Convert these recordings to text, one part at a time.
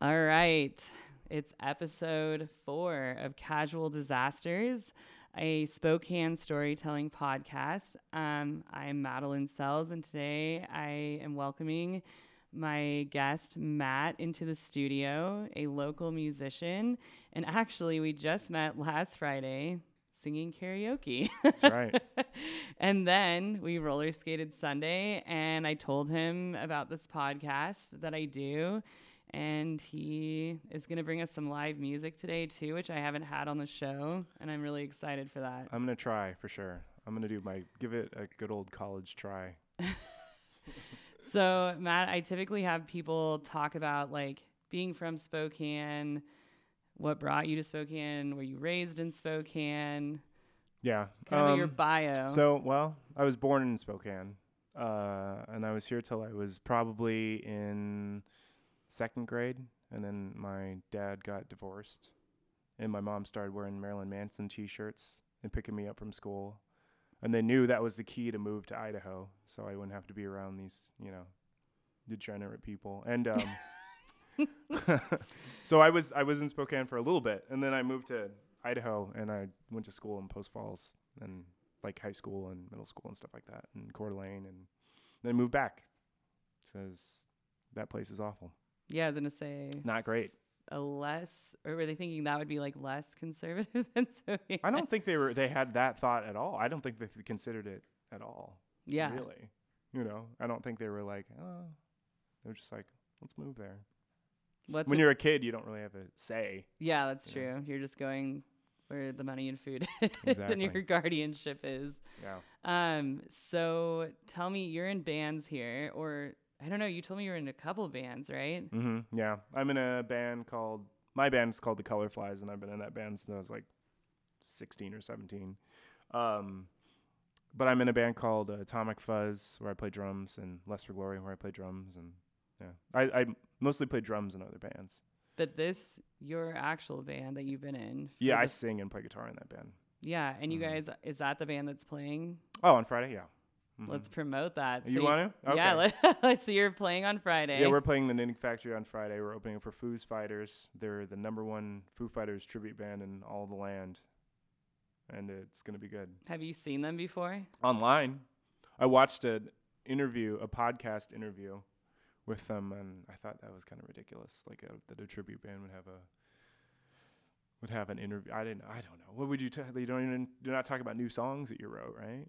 All right. It's episode four of Casual Disasters, a Spokane storytelling podcast. Um, I'm Madeline Sells, and today I am welcoming my guest, Matt, into the studio, a local musician. And actually, we just met last Friday singing karaoke. That's right. and then we roller skated Sunday, and I told him about this podcast that I do and he is going to bring us some live music today too, which I haven't had on the show, and I'm really excited for that. I'm gonna try for sure. I'm gonna do my give it a good old college try. so Matt, I typically have people talk about like being from Spokane, what brought you to Spokane, were you raised in Spokane? Yeah, kind um, of your bio. So, well, I was born in Spokane, uh, and I was here till I was probably in second grade, and then my dad got divorced, and my mom started wearing Marilyn Manson T-shirts and picking me up from school, and they knew that was the key to move to Idaho, so I wouldn't have to be around these, you know, degenerate people. And um, so I was I was in Spokane for a little bit, and then I moved to Idaho, and I went to school in Post Falls and like high school and middle school and stuff like that, and Coeur d'Alene, and then moved back. Says that place is awful. Yeah, I was gonna say not great. A less, or were they thinking that would be like less conservative than Soviet? I don't think they were. They had that thought at all. I don't think they considered it at all. Yeah, really. You know, I don't think they were like, oh, they were just like, let's move there. What's when you're a kid, you don't really have a say. Yeah, that's true. You're just going where the money and food is exactly. and your guardianship is. Yeah. Um. So tell me, you're in bands here, or I don't know. You told me you were in a couple bands, right? Mm-hmm. Yeah, I'm in a band called my band's called the Color Flies, and I've been in that band since I was like 16 or 17. Um, but I'm in a band called uh, Atomic Fuzz, where I play drums, and Lust for Glory, where I play drums, and yeah, I, I mostly play drums in other bands. But this, your actual band that you've been in? Yeah, I sing and play guitar in that band. Yeah, and you mm-hmm. guys, is that the band that's playing? Oh, on Friday, yeah. Mm-hmm. Let's promote that. You want to? Okay. Yeah. let's so you're playing on Friday. Yeah, we're playing the Knitting Factory on Friday. We're opening for Foo Fighters. They're the number one Foo Fighters tribute band in all the land, and it's gonna be good. Have you seen them before? Online. I watched an interview, a podcast interview, with them, and I thought that was kind of ridiculous. Like a, that a tribute band would have a would have an interview. I didn't. I don't know. What would you? T- you don't even do not talk about new songs that you wrote, right?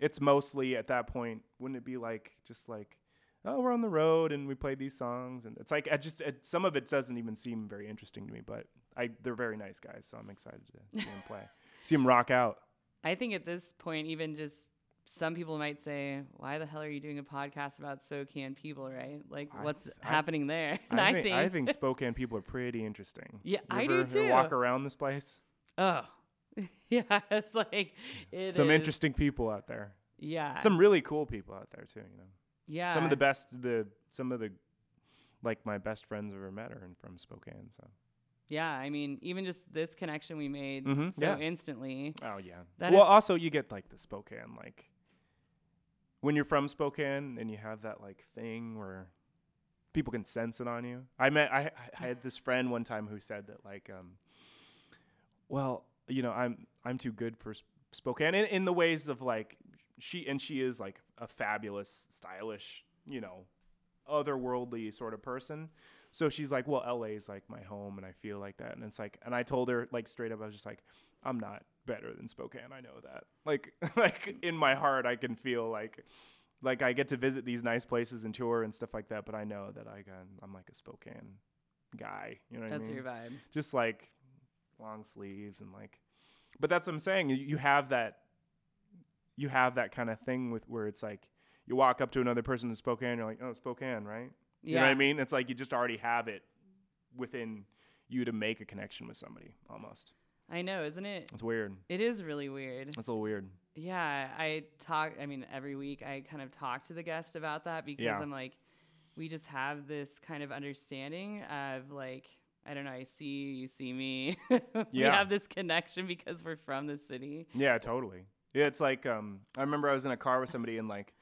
It's mostly at that point wouldn't it be like just like oh we're on the road and we played these songs and it's like I just it, some of it doesn't even seem very interesting to me but I they're very nice guys so I'm excited to see them play see them rock out I think at this point even just some people might say, "Why the hell are you doing a podcast about Spokane people?" Right? Like, I what's th- happening there? And I, I, think, I think Spokane people are pretty interesting. Yeah, you I do too. Walk around this place. Oh, yeah, it's like it some is. interesting people out there. Yeah, some really cool people out there too. You know. Yeah. Some of the best, the some of the like my best friends I've ever met are from Spokane. So. Yeah, I mean, even just this connection we made mm-hmm, so yeah. instantly. Oh yeah. That well, also you get like the Spokane like when you're from Spokane and you have that like thing where people can sense it on you. I met I I had this friend one time who said that like um well, you know, I'm I'm too good for Spokane in, in the ways of like she and she is like a fabulous, stylish, you know, otherworldly sort of person. So she's like, well, LA is like my home, and I feel like that. And it's like, and I told her like straight up, I was just like, I'm not better than Spokane. I know that. Like, like in my heart, I can feel like, like I get to visit these nice places and tour and stuff like that. But I know that I can, I'm like a Spokane guy. You know, that's I mean? your vibe. Just like long sleeves and like but that's what I'm saying. You, have that you have that kind of thing with where it's like you walk up to another person in Spokane, you're like, oh, Spokane, right? You yeah. know what I mean? It's like you just already have it within you to make a connection with somebody almost. I know, isn't it? It's weird. It is really weird. It's a little weird. Yeah, I talk. I mean, every week I kind of talk to the guest about that because yeah. I'm like, we just have this kind of understanding of like I don't know, I see you, you see me. we yeah. have this connection because we're from the city. Yeah, totally. Yeah, it's like um, I remember I was in a car with somebody and like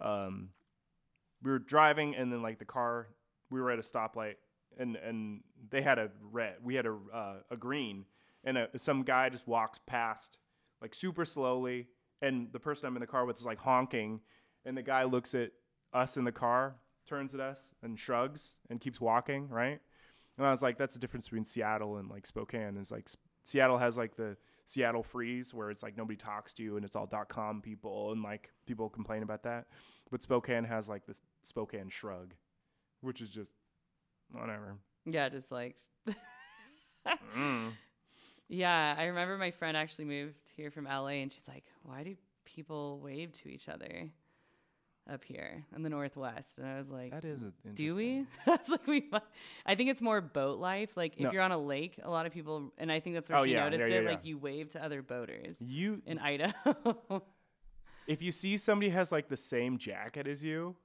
um, we were driving and then like the car we were at a stoplight and and they had a red. We had a uh, a green, and a, some guy just walks past like super slowly, and the person I'm in the car with is like honking, and the guy looks at us in the car, turns at us, and shrugs and keeps walking. Right, and I was like, that's the difference between Seattle and like Spokane. Is like Seattle has like the Seattle freeze where it's like nobody talks to you and it's all dot com people and like people complain about that. But Spokane has like this Spokane shrug, which is just whatever. Yeah, just like Mm. Yeah, I remember my friend actually moved here from LA and she's like, "Why do people wave to each other up here in the northwest?" And I was like, That is "Do we?" I was like, "We I think it's more boat life. Like if No. you're on a lake, a lot of people and I think that's where Oh, she yeah, noticed yeah, it, yeah, like you wave to other boaters You in Idaho. if you see somebody has like the same jacket as you,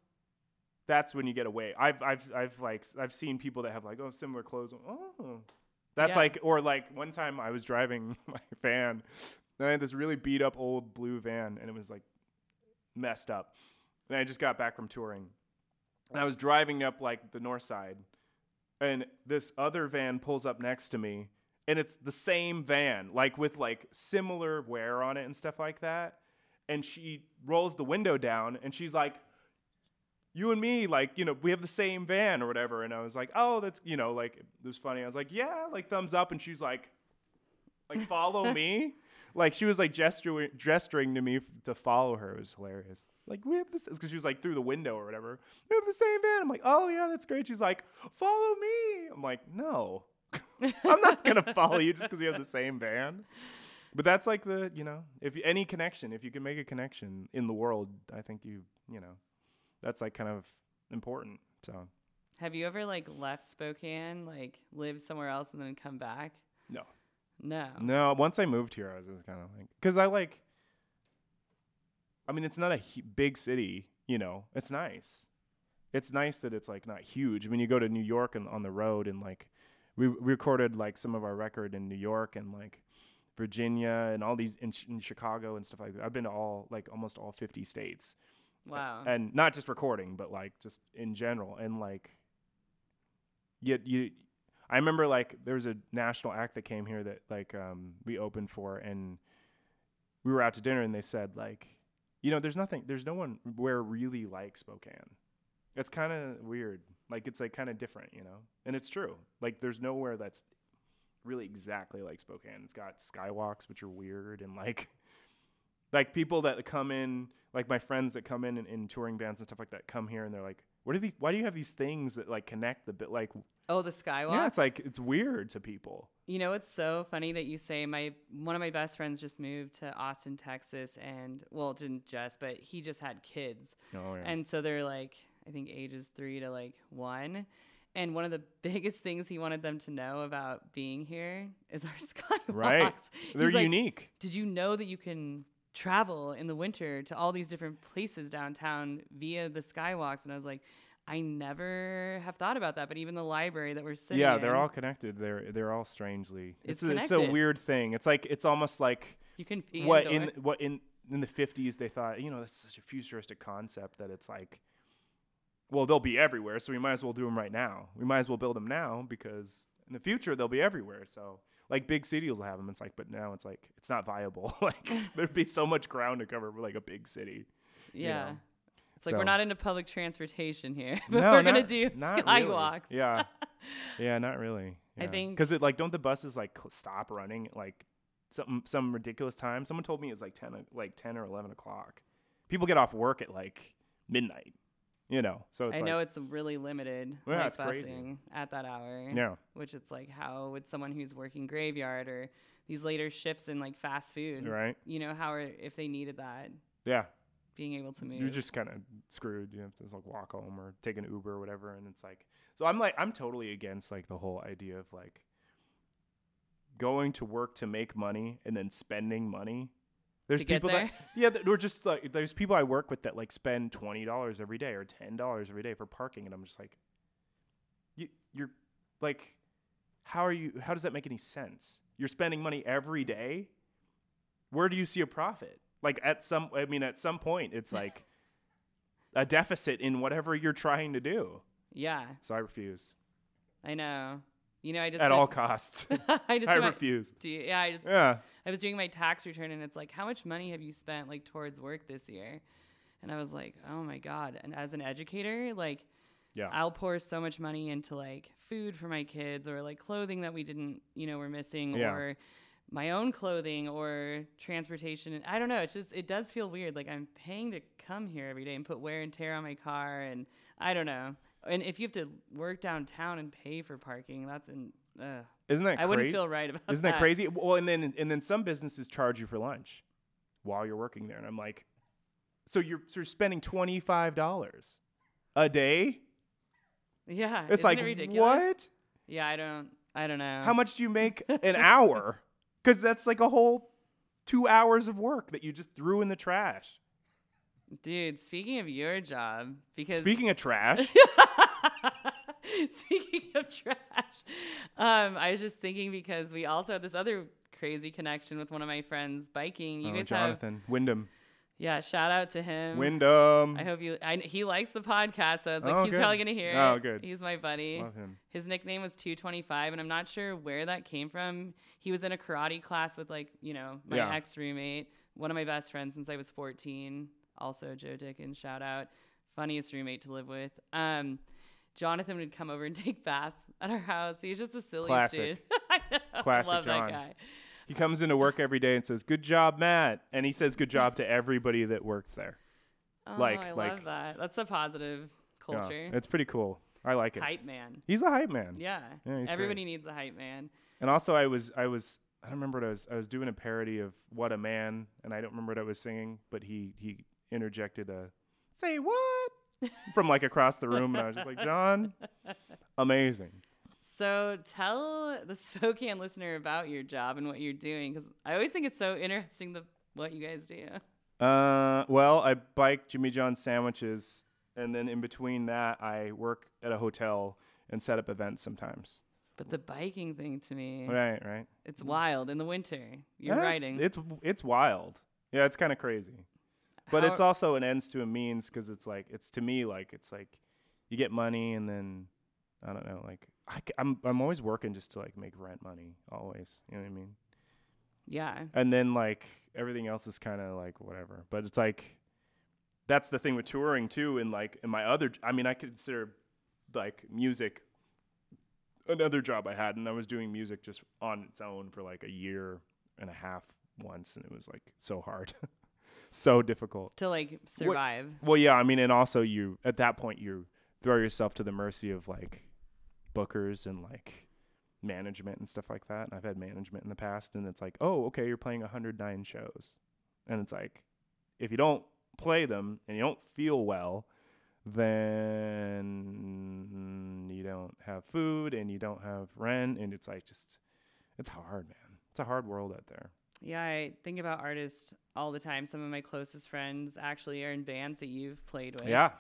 that's when you get away. I've I've I've like I've seen people that have like oh similar clothes. Oh, that's like or like one time I was driving my van, and I had this really beat up old blue van, and it was like messed up. And I just got back from touring, and I was driving up like the north side, and this other van pulls up next to me, and it's the same van, like with like similar wear on it and stuff like that. And she rolls the window down, and she's like, "You and me, like, you know, we have the same van or whatever." And I was like, "Oh, that's you know, like it was funny." I was like, "Yeah," like thumbs up, and she's like, "Like follow me." Like she was like gesturing, gesturing to me f- to follow her. It was hilarious. Like we have this because she was like through the window or whatever. We have the same van. I'm like, oh yeah, that's great. She's like, follow me. I'm like, no, I'm not gonna follow you just because we have the same van. But that's like the you know, if you, any connection, if you can make a connection in the world, I think you you know, that's like kind of important. So Have you ever like left Spokane, like lived somewhere else and then come back? no, No. no. Once I moved here, I was kind of like, because I like. I mean, it's not a hu- big city, you know. It's nice. It's nice that it's like not huge. I mean, you go to New York and on the road, and like we we recorded like some of our record in New York and like Virginia and all these in, in Chicago and stuff like that. I've been to all like almost all 50 states. Wow. and not just recording, but like just in general. And like, yet you, I remember like there was a national act that came here that like um, we opened for, and we were out to dinner, and they said like, you know, there's nothing, there's no one where really like Spokane. It's kind of weird. Like it's like kind of different, you know, and it's true. Like there's nowhere that's really exactly like Spokane. It's got skywalks, which are weird, and like like people that come in, like my friends that come in, in in touring bands and stuff like that, come here and they're like, "What are these? Why do you have these things that like connect the bit? Like, oh, the Skywalk. yeah, it's like it's weird to people. You know, it's so funny that you say my one of my best friends just moved to Austin, Texas, and well, didn't just, but he just had kids, Oh yeah, and so they're like, I think ages three to like one. And one of the biggest things he wanted them to know about being here is our skywalks. right. He's They're like, unique. Did you know that you can travel in the winter to all these different places downtown via the skywalks? And I was like, I never have thought about that. But even the library that we're sitting Yeah, they're all connected. They're they're all strangely. It's a, it's a weird thing. It's like it's almost like you can what in what in in the 50s they thought you know that's such a futuristic concept that it's like well they'll be everywhere so we might as well do them right now we might as well build them now because in the future they'll be everywhere so like big cities will have them it's like but now it's like it's not viable like there'd be so much ground to cover for like a big city yeah. know. It's like we're not into public transportation here, but no, we're gonna not- do not really. skywalks. yeah yeah not really I think- because it like don't the buses like stop running at, like some some ridiculous time someone told me it's like 10 o- like 10 or 11 o'clock people get off work at like midnight you know so it's I like know it's really limited, Yeah, like it's crazy. busing at that hour. yeah Which it's like, how would someone who's working graveyard or these later shifts in like fast food, right you know, how are if they needed that yeah being able to move? you're just kind of screwed you have to just like walk home or take an uber or whatever and it's like so i'm like i'm totally against like the whole idea of like going to work to make money and then spending money there's people there? that yeah that, or just like there's people i work with that like spend $20 every day or $10 every day for parking and i'm just like you, you're like how are you how does that make any sense you're spending money every day where do you see a profit like at some i mean at some point it's like a deficit in whatever you're trying to do yeah, so i refuse I know. You know, I just at all costs. I just I refuse. do you- yeah, I just Yeah. I was doing my tax return and it's like, how much money have you spent like towards work this year? And I was like, oh my god. And as an educator, like Yeah. I'll pour so much money into like food for my kids or like clothing that we didn't, you know, we're missing Yeah. or my own clothing or transportation. And I don't know. It's just, it does feel weird. Like I'm paying to come here every day and put wear and tear on my car. And I don't know. And if you have to work downtown and pay for parking, that's in, uh, Isn't that I crazy? wouldn't feel right about Isn't that crazy? Well, and then and then some businesses charge you for lunch while you're working there, and I'm like, so you're so you're spending twenty five dollars a day? Yeah. It's like it ridiculous? what? Yeah. I don't, I don't know. How much do you make an hour? Because that's like a whole two hours of work that you just threw in the trash. Dude, speaking of your job, because Speaking of trash, Speaking of trash, um, I was just thinking because we also have this other crazy connection with one of my friends biking. You oh, guys Jonathan Wyndham, have, yeah. Shout out to him. Wyndham, I hope you. I, he likes the podcast, so I was like, Oh, he's good. probably gonna hear Oh, it. good. He's my buddy. love him. His nickname was 225, and I'm not sure where that came from. He was in a karate class with like you know my Yeah. ex roommate, one of my best friends since I was 14. Also Joe Dickens, shout out, funniest roommate to live with. Um, Jonathan would come over and take baths at our house. He's just the silliest Classic. dude. I know. Classic Love John. that guy. He comes into work every day and says, "Good job, Matt," and he says, "Good job" to everybody that works there. Oh, Like- I like- love that. That's a positive Yeah, culture. it's pretty cool. I like it. hype man. He's a hype man. Yeah. Yeah, Everybody needs a hype man. And also, I was, I was, I don't remember what I was. I was doing a parody of "What a Man," and I don't remember what I was singing, but he he interjected a "Say what" from like across the room, and I was just like, "John, amazing." So tell the Spokane listener about your job and what you're doing, because I always think it's so interesting the what you guys do. Uh, well, I bike Jimmy John's sandwiches, and then in between that, I work at a hotel and set up events sometimes. But the biking thing to me, Right, right. it's wild in the winter. You're Yeah, it's- riding. It's it's wild. Yeah, it's kind of crazy. But How- it's also an ends to a means because it's like it's to me like it's like you get money and then I don't know like I, am I'm always working just to like make rent money always you know what I mean yeah. and then like everything else is kind of like whatever but it's like that's the thing with touring too and like in my other I mean I consider like music another job I had and I was doing music just on its own for like a year and a half once and it was like so hard so difficult To like survive. well, yeah, I mean, and also you at that point you throw yourself to the mercy of like bookers and like management and stuff like that. And I've had management in the past, and it's like, oh, okay, you're playing 109 shows, and it's like, if you don't play them and you don't feel well, then you don't have food and you don't have rent, and it's like just, it's hard, man. It's a hard world out there. Yeah, I think about artists all the time. Some of my closest friends actually are in bands that you've played with. Yeah,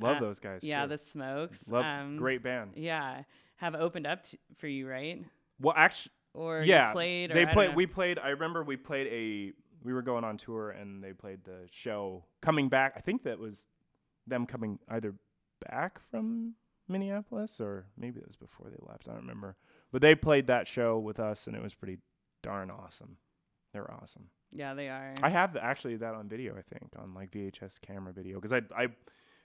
love Uh, those guys. Yeah, too. the Smokes. love um, great band. Yeah, have opened up t- for you, right? Well, actually. Or yeah, played. Or they played. We played. I remember we played a. We were going on tour, and they played the show coming back. I think that was them coming either back from Minneapolis or maybe it was before they left. I don't remember. But they played that show with us, and it was pretty darn awesome. They were awesome. Yeah, they are. I have actually that on video. I think on like VHS camera video because I I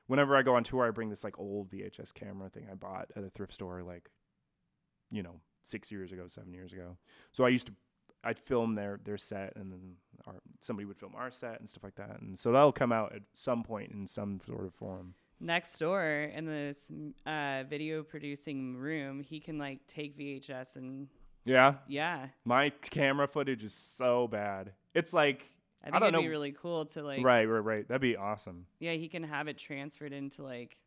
whenever I go on tour, I bring this like old VHS camera thing I bought at a thrift store like you know six years ago, seven years ago. So I used to I'd film their their set and then our, somebody would film our set and stuff like that. And so that'll come out at some point in some sort of form. Next door in this uh, video producing room, he can like take VHS and Yeah, yeah, my camera footage is so bad. It's like I I think don't it'd be know. really cool to like right, right, right. That'd be awesome. yeah, he can have it transferred into like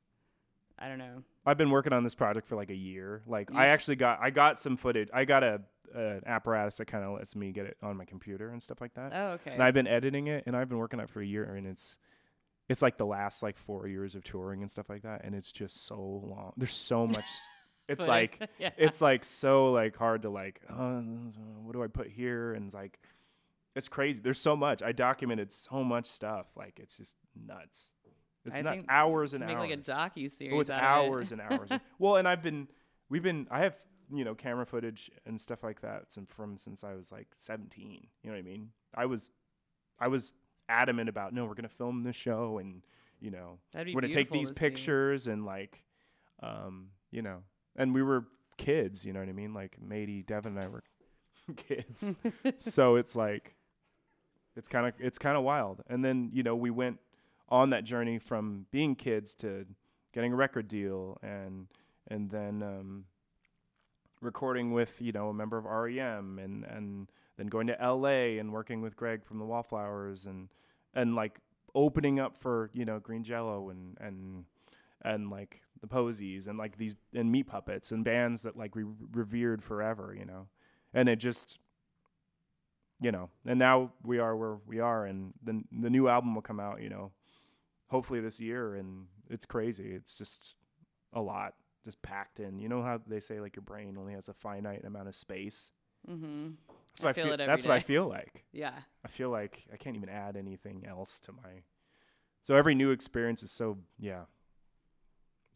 I don't know. I've been working on this project for like a year. Like I actually got I got some footage. I got a an apparatus that kind of lets me get it on my computer and stuff like that. Oh, okay. and I've been editing it and I've been working on it for a year and it's it's like the last like 4 years of touring and stuff like that and it's just so long. There's so much it's like yeah. it's like so like hard to like uh, what do I put here and it's like it's crazy. There's so much. I documented so much stuff. Like it's just nuts. It's I nuts. Hours and make hours. like a docu series. Oh, it's hours it. and hours. well, and I've been we've been I have you know camera footage and stuff like that since, from since I was like 17. You know what I mean? I was I was adamant about no, we're gonna film the show and you know we're gonna take these to see. pictures and like um you know and we were kids. You know what I mean? Like Mady, Devin, and I were kids, so it's like it's kind of it's kind of wild. And then you know we went on that journey from being kids to getting a record deal and and then um, recording with you know a member of REM and and then going to LA and working with Greg from the Wallflowers and and like opening up for you know Green Jello and and and like the Posies and like these and Meat Puppets and bands that like we revered forever, you know, and it just you know, and now we are where we are, and the the new album will come out, you know, hopefully this year, and it's crazy. It's just a lot, just packed in. You know how they say like your brain only has a finite amount of space. Mm-hmm. That's what I feel That's what I feel like. Yeah. I feel like I can't even add anything else to my. So every new experience is so yeah.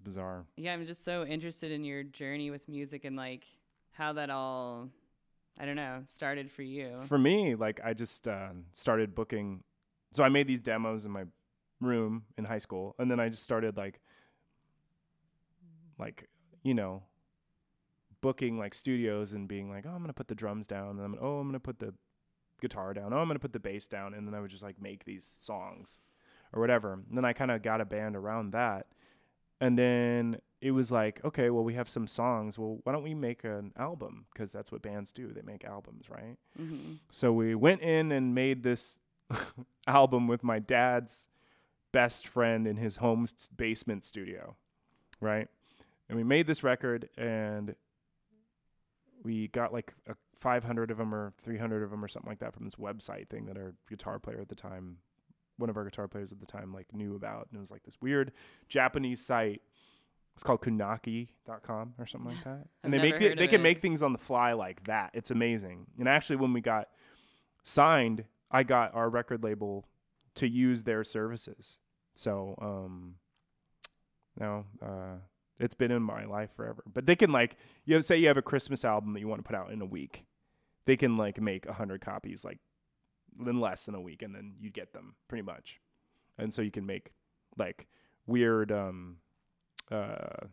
Bizarre. Yeah, I'm just so interested in your journey with music and like how that all, I don't know, started for you. For me, like I just uh, started booking. So I made these demos in my room in high school, and then I just started like, like you know, booking like studios and being like, oh, I'm gonna put the drums down, and I'm oh, I'm gonna put the guitar down, oh, I'm gonna put the bass down, and then I would just like make these songs or whatever. And then I kind of got a band around that, and then it was like, okay, well, we have some songs. Well, why don't we make an album? Because that's what bands do. They make albums, right? mm-hmm. So we went in and made this album with my dad's best friend in his home basement studio, right? And we made this record and we got like a 500 of them or 300 of them or something like that from this website thing that our guitar player at the time, one of our guitar players at the time, like knew about. And it was like this weird Japanese site. It's called kunaki.com or something like that. And they make it, they can it. make things on the fly like that. It's amazing. And actually when we got signed, I got our record label to use their services. So, um, no, uh, it's been in my life forever. But they can like, you know, say you have a Christmas album that you want to put out in a week, they can like make a hundred copies like in less than a week, and then you'd get them pretty much. And so you can make like weird, um, uh,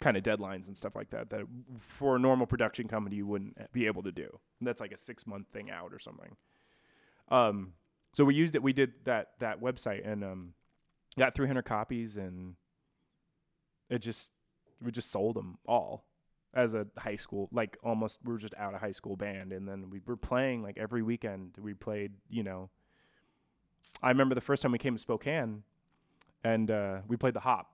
kind of deadlines and stuff like that that for a normal production company you wouldn't be able to do. And that's like a six month thing out or something. Um, so we used it. We did that that website and um, got 300 copies, and it just we just sold them all as a high school like almost we were just out of high school band and then we were playing like every weekend we played you know i remember the first time we came to spokane and uh, we played the hop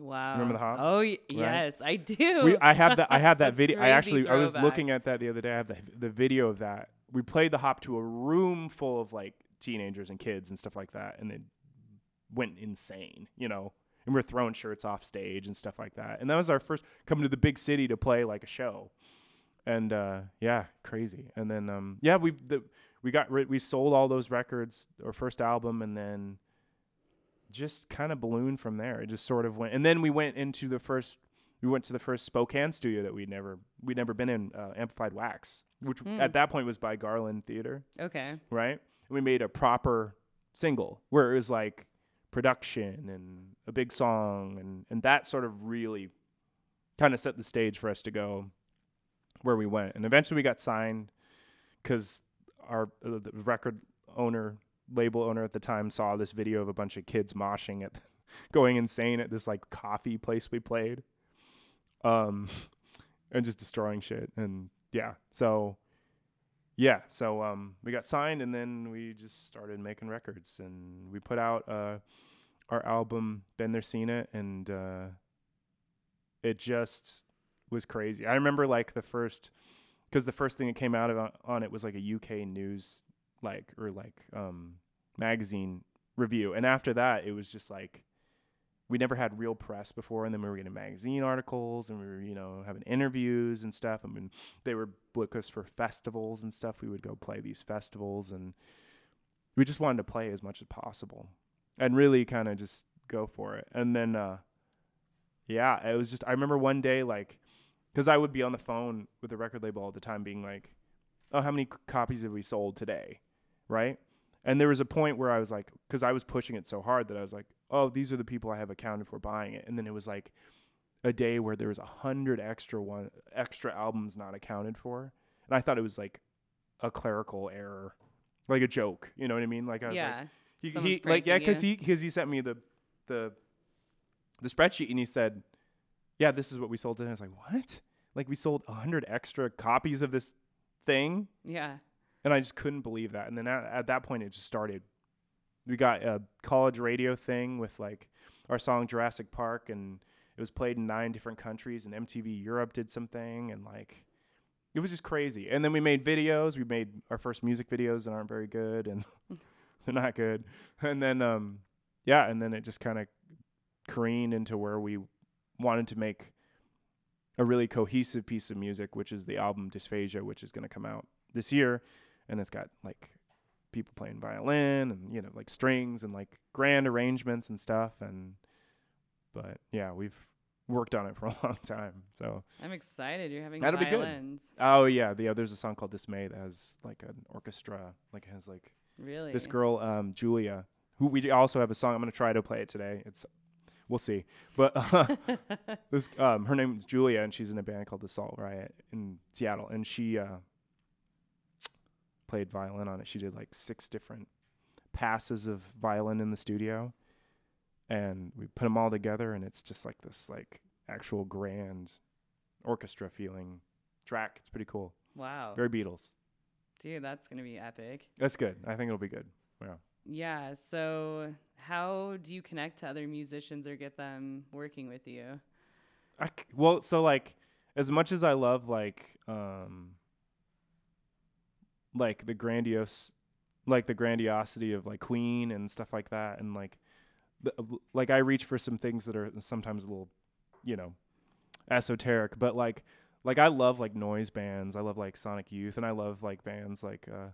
Wow. Remember the Hop? Oh, y- yes, I do. we, I have that. I have that video. I actually, I was looking at that the other day. I have the the video of that. We played the hop to a room full of like teenagers and kids and stuff like that, and they went insane. You know, and we are throwing shirts off stage and stuff like that. And that was our first coming to the big city to play like a show. And uh, yeah, crazy. And then um, yeah, we the, we got rid, we sold all those records, our first album, and then just kind of ballooned from there. It just sort of went, and then we went into the first. We went to the first Spokane studio that we'd never we'd never been in, uh, Amplified Wax, which Hmm. at that point was by Garland Theater, okay. right? And we made a proper single where it was like production and a big song, and and that sort of really kind of set the stage for us to go where we went. And eventually we got signed because our uh, the record owner label owner at the time saw this video of a bunch of kids moshing at going insane at this like coffee place we played um and just destroying shit and yeah so yeah so um we got signed and then we just started making records and we put out uh our album been there seen it and uh it just was crazy. I remember like the first because the first thing that came out of on it was like a uk news like or like um magazine review. And after that it was just like we never had real press before and then we were getting magazine articles and we were you know having interviews and stuff. I mean they were book us for festivals and stuff. We would go play these festivals and we just wanted to play as much as possible and really kind of just go for it and then uh Yeah, it was just I remember one day like cuz I would be on the phone with the record label all the time being like, "Oh, how many c- copies have we sold today?" Right? And there was a point where I was like cuz I was pushing it so hard that I was like, "Oh, these are the people I have accounted for buying it." And then it was like a day where there was a 100 extra one extra albums not accounted for. And I thought it was like a clerical error, like a joke, you know what I mean? Like I was like yeah. He, he like yeah, because he because he sent me the the the spreadsheet and he said, "Yeah, this is what we sold today." I was like, "What? Like we sold a hundred extra copies of this thing?" yeah. And I just couldn't believe that. And then at, at that point, it just started. We got a college radio thing with like our song Jurassic Park, and it was played in nine different countries. And MTV Europe did something, and like it was just crazy. And then we made videos. We made our first music videos that aren't very good, and they're not good. And then um, yeah, and then it just kind of careened into where we wanted to make a really cohesive piece of music, which is the album Dysphagia, which is going to come out this year, and it's got like people playing violin and you know like strings and like grand arrangements and stuff and but yeah we've worked on it for a long time so I'm excited. You're having That'll be good. oh yeah the, there's a song called dismay that has like an orchestra like it has like Really? this girl um julia who we also have a song i'm going to try to play it today. It's we'll see. But uh, this um her name is julia and she's in a band called the salt riot in seattle and she uh played violin on it. She did like six different passes of violin in the studio and we put them all together and it's just like this like actual grand orchestra feeling track. It's pretty cool. Wow. very beatles Dude, that's going to be epic. that's good i think it'll be good yeah Yeah. So, how do you connect to other musicians or get them working with you? I well, so like as much as I love like um like the grandiose like the grandiosity of like Queen and stuff like that and like the, like I reach for some things that are sometimes a little you know esoteric but like like I love like noise bands I love like Sonic Youth and I love like bands like uh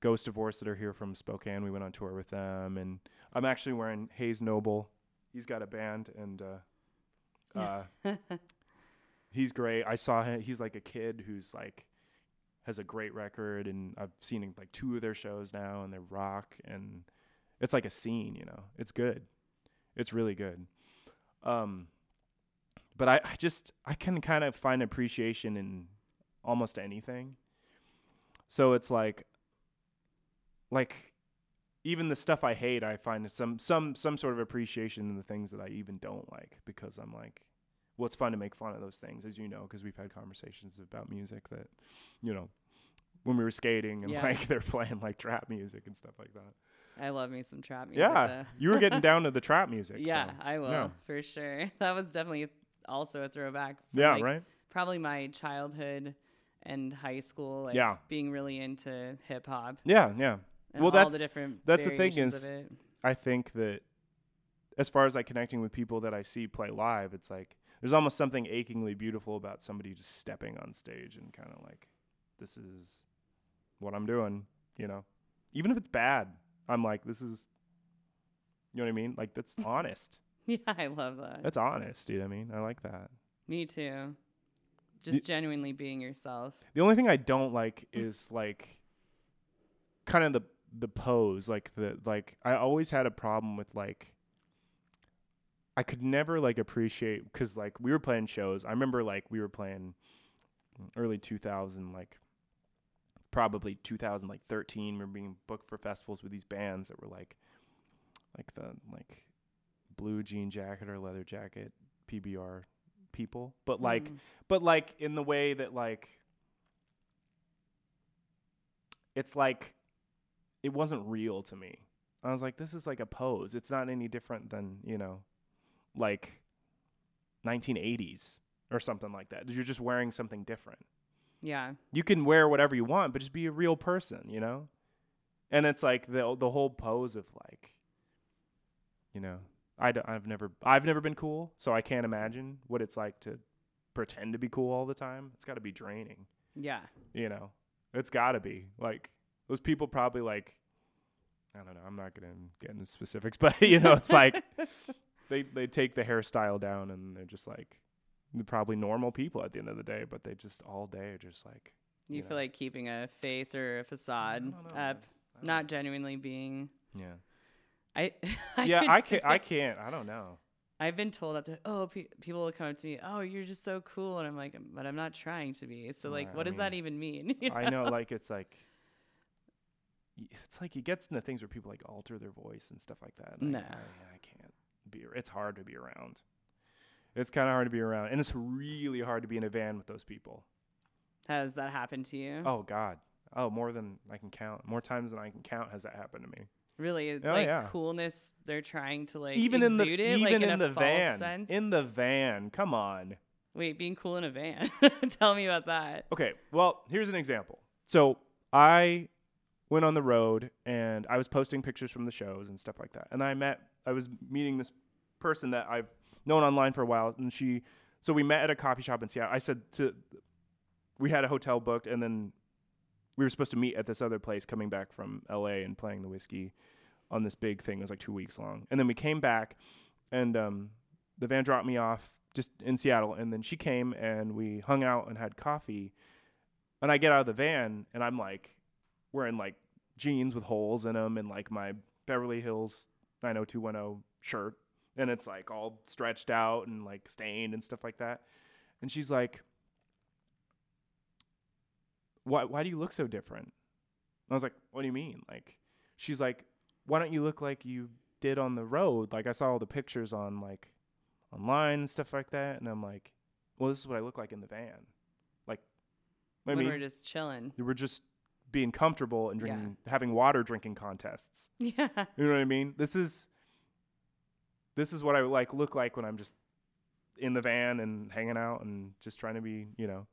Ghost Divorce that are here from Spokane we went on tour with them and I'm actually wearing Hayes Noble he's got a band and uh uh he's great. I saw him. He's like a kid who's like has a great record, and I've seen like two of their shows now, and they're rock, and it's like a scene. You know, it's good. It's really good. Um, but I, I just I can kind of find appreciation in almost anything. So it's like, like even the stuff I hate, I find some some some sort of appreciation in the things that I even don't like because I'm like, well, it's fun to make fun of those things, as you know, because we've had conversations about music that, you know, when we were skating and Yeah. like they're playing like trap music and stuff like that. I love me some trap music. yeah, you were getting down to the trap music. yeah, so, I will yeah. for sure. That was definitely also a throwback. Yeah, like, right. Probably my childhood and high school. Like, Yeah. being really into hip hop. Yeah, yeah. And Well, all that's- the different that's the thing is- I think that as far as like connecting with people that I see play live, it's like there's almost something achingly beautiful about somebody just stepping on stage and kind of like, this is what I'm doing, you know, even if it's bad, I'm like, this is, you know what I mean? Like that's honest. Yeah, I love that. That's honest, dude. I mean, I like that. Me too. Just genuinely being yourself. The only thing I don't like is like kind of the the pose, like the like I always had a problem with like I could never like appreciate cuz like we were playing shows. I remember like we were playing early 2000 like probably 2000 like 13 we were being booked for festivals with these bands that were like like the like blue jean jacket or leather jacket PBR people. But like Mm. but like in the way that like it's like it wasn't real to me. I was like, this is like a pose. It's not any different than you know, like 1980s or something like that. You're just wearing something different. yeah. You can wear whatever you want, but just be a real person, you know. And it's like the the whole pose of like, you know, I d- I've never I've never been cool, so I can't imagine what it's like to pretend to be cool all the time. It's got to be draining Yeah. you know it's gotta be like those people probably like i don't know i'm not gonna get into specifics but you know it's like they they take the hairstyle down and they're just like they're probably normal people at the end of the day, but they just all day are just like You You feel know. like keeping a face or a facade know, up, man. Not genuinely being. yeah. I. yeah, I can't. I can't. I don't know. I've been told that. Oh, pe- people will come up to me. Oh, you're just so cool, and I'm like, but I'm not trying to be. So like, what I does that even mean? You I know, like it's like it's like it gets into things where people like alter their voice and stuff like that. I- No. I, I can't be. It's hard to be around. It's kind of hard to be around, and it's really hard to be in a van with those people. Has that happened to you? Oh God. Oh, more than I can count. More times than I can count has that happened to me. Really? It's Oh, like yeah. coolness. They're trying to like even in the it, even like, in, a the van. sense. In the van. Come on. Wait, being cool in a van. Tell me about that. Okay, well, here's an example. So I went on the road and I was posting pictures from the shows and stuff like that. And I met, I was meeting this person that I've known online for a while, and she, so we met at a coffee shop in Seattle. I said to, we had a hotel booked, and then we were supposed to meet at this other place coming back from LA and playing the whiskey on this big thing. It was like two weeks long. And then we came back, and um, the van dropped me off just in Seattle, and then she came and we hung out and had coffee. And I get out of the van and I'm like wearing like jeans with holes in them and like my Beverly Hills 90210 shirt, and it's like all stretched out and like stained and stuff like that. And she's like, "Why? Why do you look so different?" I was like, "What do you mean?" Like, she's like, "Why don't you look like you did on the road? Like I saw all the pictures on like online and stuff like that." And I'm like, "Well, this is what I look like in the van." Like, I when mean, we're just chilling. we're just being comfortable and Yeah. drinking, having water drinking contests. Yeah. You know what I mean? This is this is what I like look like when I'm just in the van and hanging out and just trying to be, you know.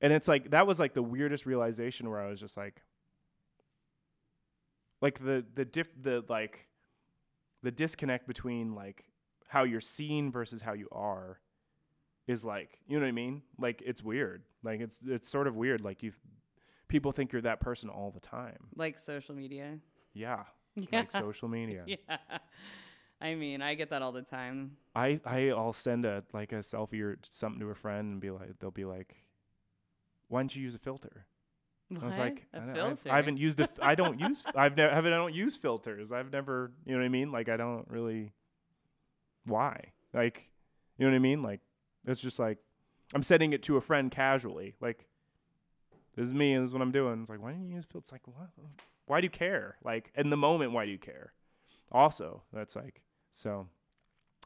And it's like that was like the weirdest realization where I was just like like the the diff the like the disconnect between like how you're seen versus how you are is like you know what I mean? Like it's weird. Like it's it's sort of weird. Like you people think you're that person all the time. Like social media. Yeah. Yeah. Like social media. yeah. I mean, I get that all the time. I I I'll send a like a selfie or something to a friend and be like they'll be like, why don't you use a filter? What? I was like, a I, filter. I've, I haven't used a f- I don't use I've never I don't use filters. I've never you know what I mean. Like I don't really. Why? Like, you know what I mean? Like, it's just like I'm sending it to a friend casually. Like, this is me and this is what I'm doing. It's like, why don't you use filters? It's like, what? Why do you care? Like, in the moment, why do you care? Also, that's like so.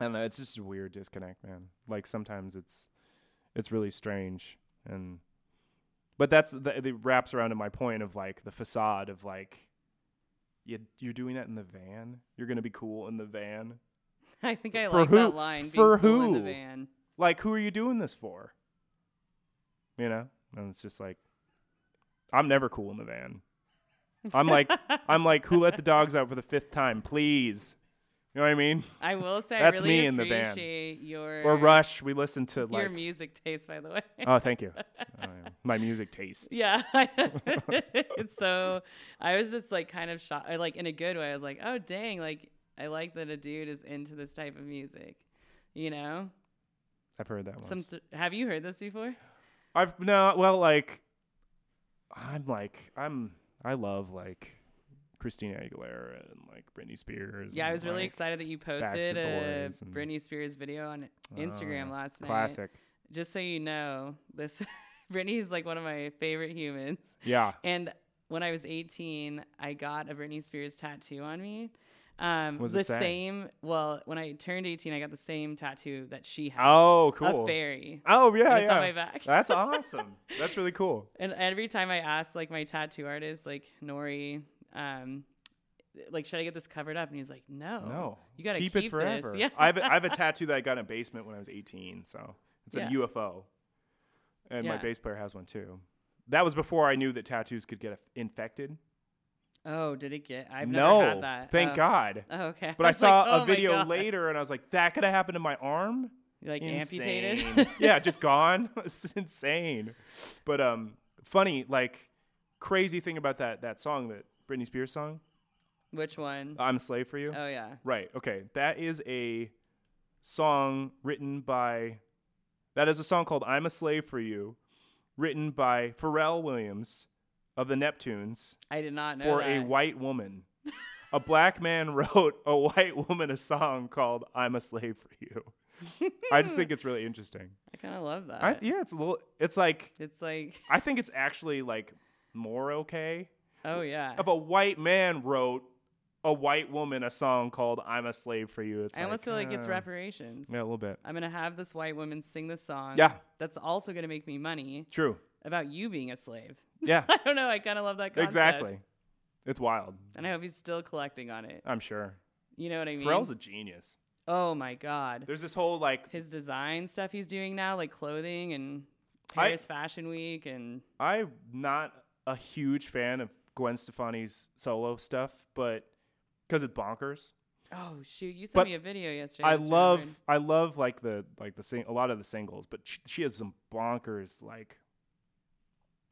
I don't know. It's just a weird disconnect, man. Like sometimes it's it's really strange and but that's the, it wraps around to my point of like the facade of like you you're doing that in the van. You're gonna be cool in the van. I think I For like who- that line. Being for cool in the who? van. Like, who are you doing this for? You know, and it's just like I'm never cool in the van. I'm like I'm like who let the dogs out for the fifth time, please. You know what I mean? I will say That's I really me in the appreciate your Or Rush, we listen to like your music taste, by the way. oh, thank you. Oh, yeah. My music taste. Yeah. it's so I was just like kind of shocked like in a good way. I was like, oh dang, like I like that a dude is into this type of music. You know? I've heard that once. Some th- have you heard this before? I've no, well, like, I'm like, I'm, I love like Christina Aguilera and like Britney Spears. Yeah, I was really like, excited that you posted a Britney Spears video on Instagram Oh, last night. Classic. Just so you know, this Britney's like one of my favorite humans. Yeah. And when I was 18, I got a Britney Spears tattoo on me. Um, does the say? same. Well, when I turned 18, I got the same tattoo that she had. Oh, cool. a fairy. Oh yeah, it's yeah. on my back. That's awesome. That's really cool. And every time I ask, like my tattoo artist, like Nori, um, like should I get this covered up? And he's like, no, No, you gotta keep, keep, it forever. This. Yeah, I have, a, I have a tattoo that I got in a basement when I was 18, so it's Yeah. a UFO, and my bass player has one too. That was before I knew that tattoos could get infected. Oh, did it get? I've no, never had that. thank Oh. God. Oh, okay. But I was saw like, oh a video later, and I was like, that could have happened to my arm. You, like insane. amputated. yeah, just gone. it's insane. But um, funny, like crazy thing about that that song, that Britney Spears song, Which one? "I'm a Slave for You." oh yeah. Right. Okay. That is a song written by that is a song called I'm a Slave for You, written by Pharrell Williams of the Neptunes I did not know for that. a white woman. a black man wrote a white woman a song called I'm a Slave for You. I just think it's really interesting. I kind of love that. I, yeah, it's a little it's like It's like, I think it's actually like more okay oh yeah. if a white man wrote a white woman a song called "I'm a Slave for You." It's I almost like, feel like it's uh, reparations. Yeah, a little bit. I'm gonna have this white woman sing this song. Yeah. That's also gonna make me money True. about you being a slave. Yeah, I don't know. I kind of love that concept. exactly. It's wild. And I hope he's still collecting on it. I'm sure. You know what I mean? Pharrell's a genius. oh my god. There's this whole like His design stuff he's doing now, like clothing and I- Paris Fashion Week, and I'm not a huge fan of Gwen Stefani's solo stuff, but because it's bonkers. oh shoot, you sent But me a video yesterday. I love remembered. I love like the like the sing a lot of the singles, but she, she has some bonkers like.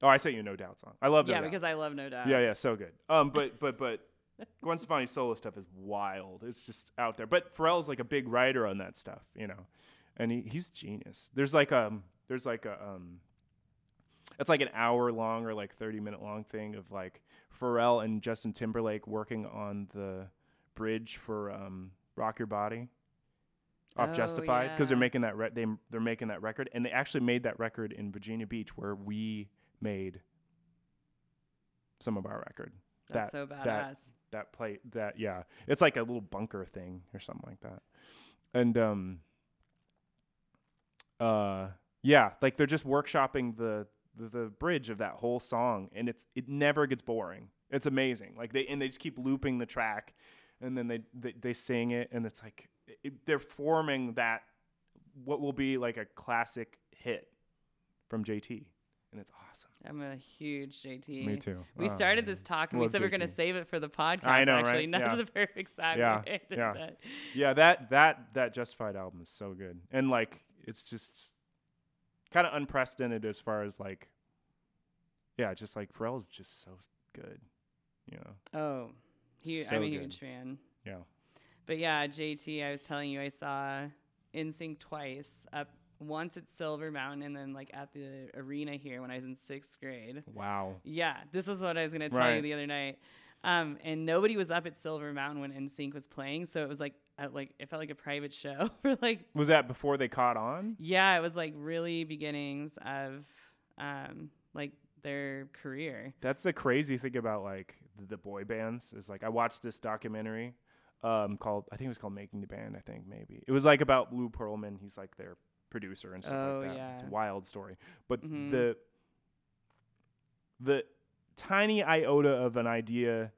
Oh, I sent you no doubt song. I love no Yeah, doubt. because I love No Doubt. Yeah, yeah, so good. Um, but but but Gwen Stefani's solo stuff is wild. It's just out there. But Pharrell's like a big writer on that stuff, you know, and he, he's genius. There's like um there's like a um it's like an hour long or like 30 minute long thing of like Pharrell and Justin Timberlake working on the bridge for um Rock Your Body off Oh, Justified because they're making that re- they they're making that record and they actually made that record in Virginia Beach where we made some of our record. That's that- so badass. that- that play that yeah. It's like a little bunker thing or something like that. And um uh yeah like they're just workshopping the, the the bridge of that whole song and it's it never gets boring it's amazing like they and they just keep looping the track and then they they, they sing it and it's like it, they're forming that what will be like a classic hit from JT and it's awesome I'm a huge JT. me too We Oh, started man. this talk and we Love said we are going to save it for the podcast. I know, actually, right? and that's Yeah. a perfect segue. Yeah, yeah. that. yeah that that that justified album is so good and like it's just kind of unprecedented as far as like yeah just like Pharrell's just so good you know Oh, he, So I'm a good. huge fan. yeah But yeah, JT, I was telling you, I saw NSYNC twice. Up once at Silver Mountain, and then like at the arena here when I was in sixth grade. wow Yeah, this is what I was gonna tell you the other night. Um, and nobody was up at Silver Mountain when NSYNC was playing, so it was like at, like it felt like a private show for like was that before they caught on yeah, it was like really beginnings of um like their career. that's the crazy thing about like the, boy bands is like I watched this documentary um called I think it was called Making the Band I think maybe it was like about Lou Pearlman he's like their producer and stuff Oh, like that it's a yeah. wild story but Mhm. the the tiny iota of an idea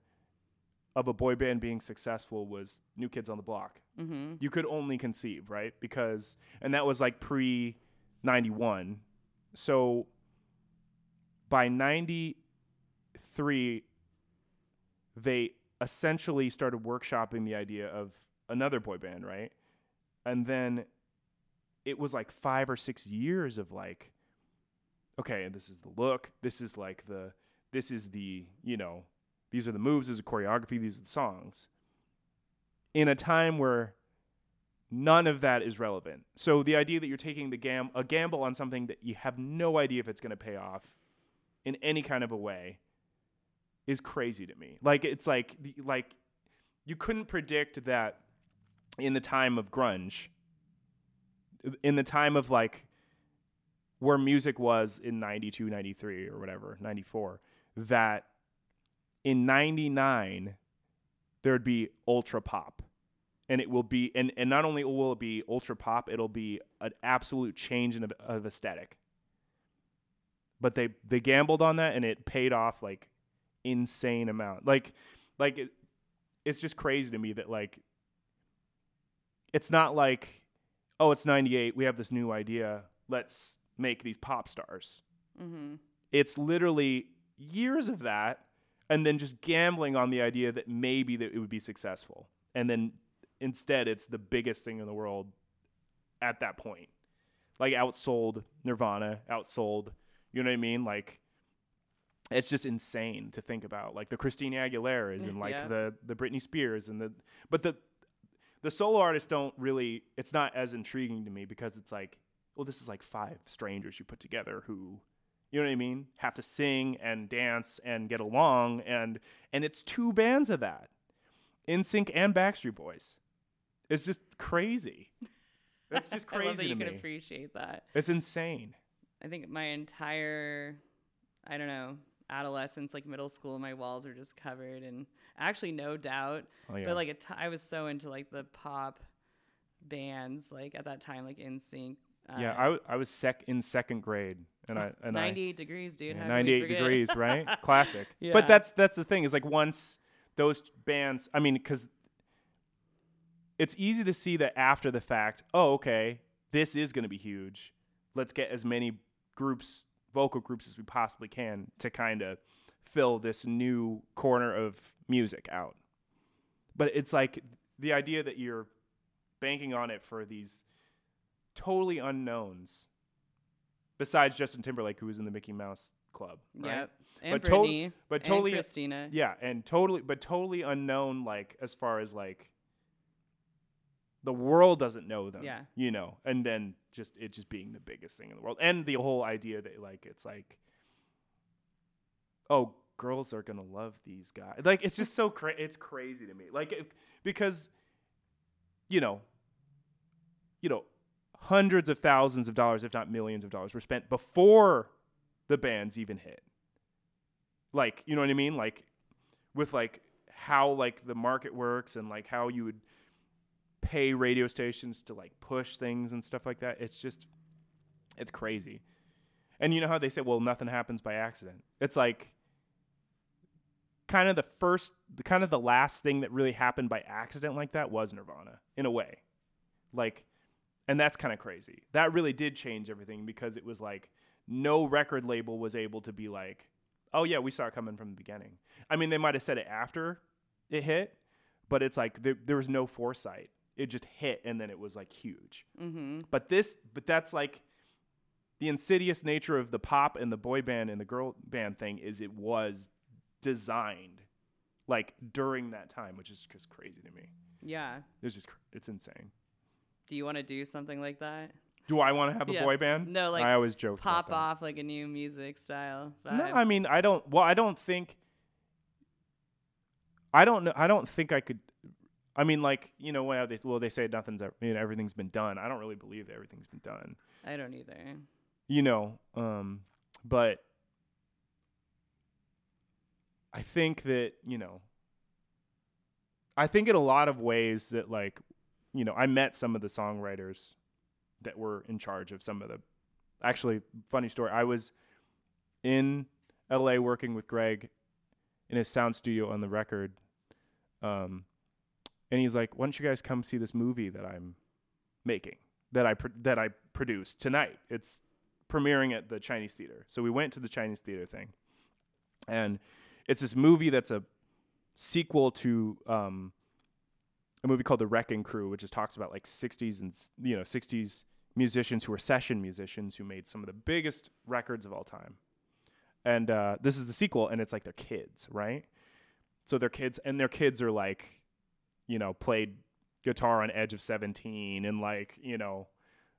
of a boy band being successful was New Kids on the Block. Mm-hmm. You could only conceive, right? Because and that was like pre 91. So by 93 they essentially started workshopping the idea of another boy band, right? And then it was like 5 or 6 years of like okay, this is the look, this is like the this is the, you know, these are the moves, this is the choreography, these are the songs. In a time where none of that is relevant. So the idea that you're taking the gam- a gamble on something that you have no idea if it's going to pay off in any kind of a way is crazy to me. Like it's like like you couldn't predict that in the time of grunge in the time of like where music was in 92 93 or whatever 94 that in 99 there'd be ultra pop. And it will be and, and not only will it be ultra pop it'll be an absolute change in of, aesthetic. But they they gambled on that and it paid off like insane amount. Like like it, it's just crazy to me that like it's not like oh it's 98 we have this new idea let's make these pop stars. Mm-hmm. it's literally years of that and then just gambling on the idea that maybe that it would be successful and then instead it's the biggest thing in the world at that point like outsold nirvana outsold you know what i mean like it's just insane to think about like the christina aguilera's and like Yeah. the the britney spears and the but the the solo artists don't really. It's not as intriguing to me because it's like, well, this is like five strangers you put together who, you know what I mean, have to sing and dance and get along, and and it's two bands of that, NSYNC and Backstreet Boys. It's just crazy. That's just I love that crazy you can appreciate that. It's insane. I think my entire, I don't know, adolescence, like middle school, my walls are just covered and actually no doubt. Oh yeah. But like a t- I was so into like the pop bands, like at that time, like NSYNC. Uh, yeah, I, w- I was sec in second grade, and I and I 98 degrees, dude. Yeah, how could we 98 degrees, right? Classic. Yeah. But that's that's the thing is like once those bands, I mean, because it's easy to see that after the fact. Oh, okay, this is going to be huge. Let's get as many groups, vocal groups, as we possibly can to kind of fill this new corner of music out. But it's like the idea that you're banking on it for these totally unknowns besides Justin Timberlake who was in the Mickey Mouse Club, right? Yep. And But to- Britney. but and totally Christina. yeah, and totally but totally unknown like as far as like the world doesn't know them. Yeah. You know, and then just it just being the biggest thing in the world. And the whole idea that like it's like oh, girls are going to love these guys. Like it's just so cra- it's crazy to me. Like it, because you know, you know, hundreds of thousands of dollars if not millions of dollars were spent before the bands even hit. Like, you know what I mean? Like with like how like the market works and like how you would pay radio stations to like push things and stuff like that. It's just it's crazy. And you know how they say, well, nothing happens by accident. It's like kind of the first, kind of the last thing that really happened by accident like that was Nirvana, in a way. Like, and that's kind of crazy. That really did change everything because it was like no record label was able to be like, oh yeah, we saw it coming from the beginning. I mean, they might have said it after it hit, but it's like there, there was no foresight. It just hit and then it was like huge. Mm-hmm. But this, but that's like the insidious nature of the pop and the boy band and the girl band thing is it was designed like during that time, which is just crazy to me. Yeah. It's just it's insane. Do you want to do something like that? Do I want to have a Yeah. boy band? No, like, I always joke. Pop off like a new music style. No. I mean I don't. Well, I don't think. I don't know. I don't think I could. I mean, like you know, when they well they say nothing's ever, you know everything's been done. I don't really believe that everything's been done. I don't either. you know um but i think that you know i think in a lot of ways that like you know i met some of the songwriters that were in charge of some of the actually funny story i was in la working with greg in his sound studio on the record um and he's like why don't you guys come see this movie that i'm making that i that i produced tonight it's premiering at the Chinese theater. So we went to the Chinese theater thing, and it's this movie that's a sequel to um, a movie called The Wrecking Crew, which just talks about like '60s and you know '60s musicians who were session musicians who made some of the biggest records of all time. And uh, this is the sequel, and it's like their kids, right? So their kids and their kids are like, you know, played guitar on Edge of Seventeen, and like you know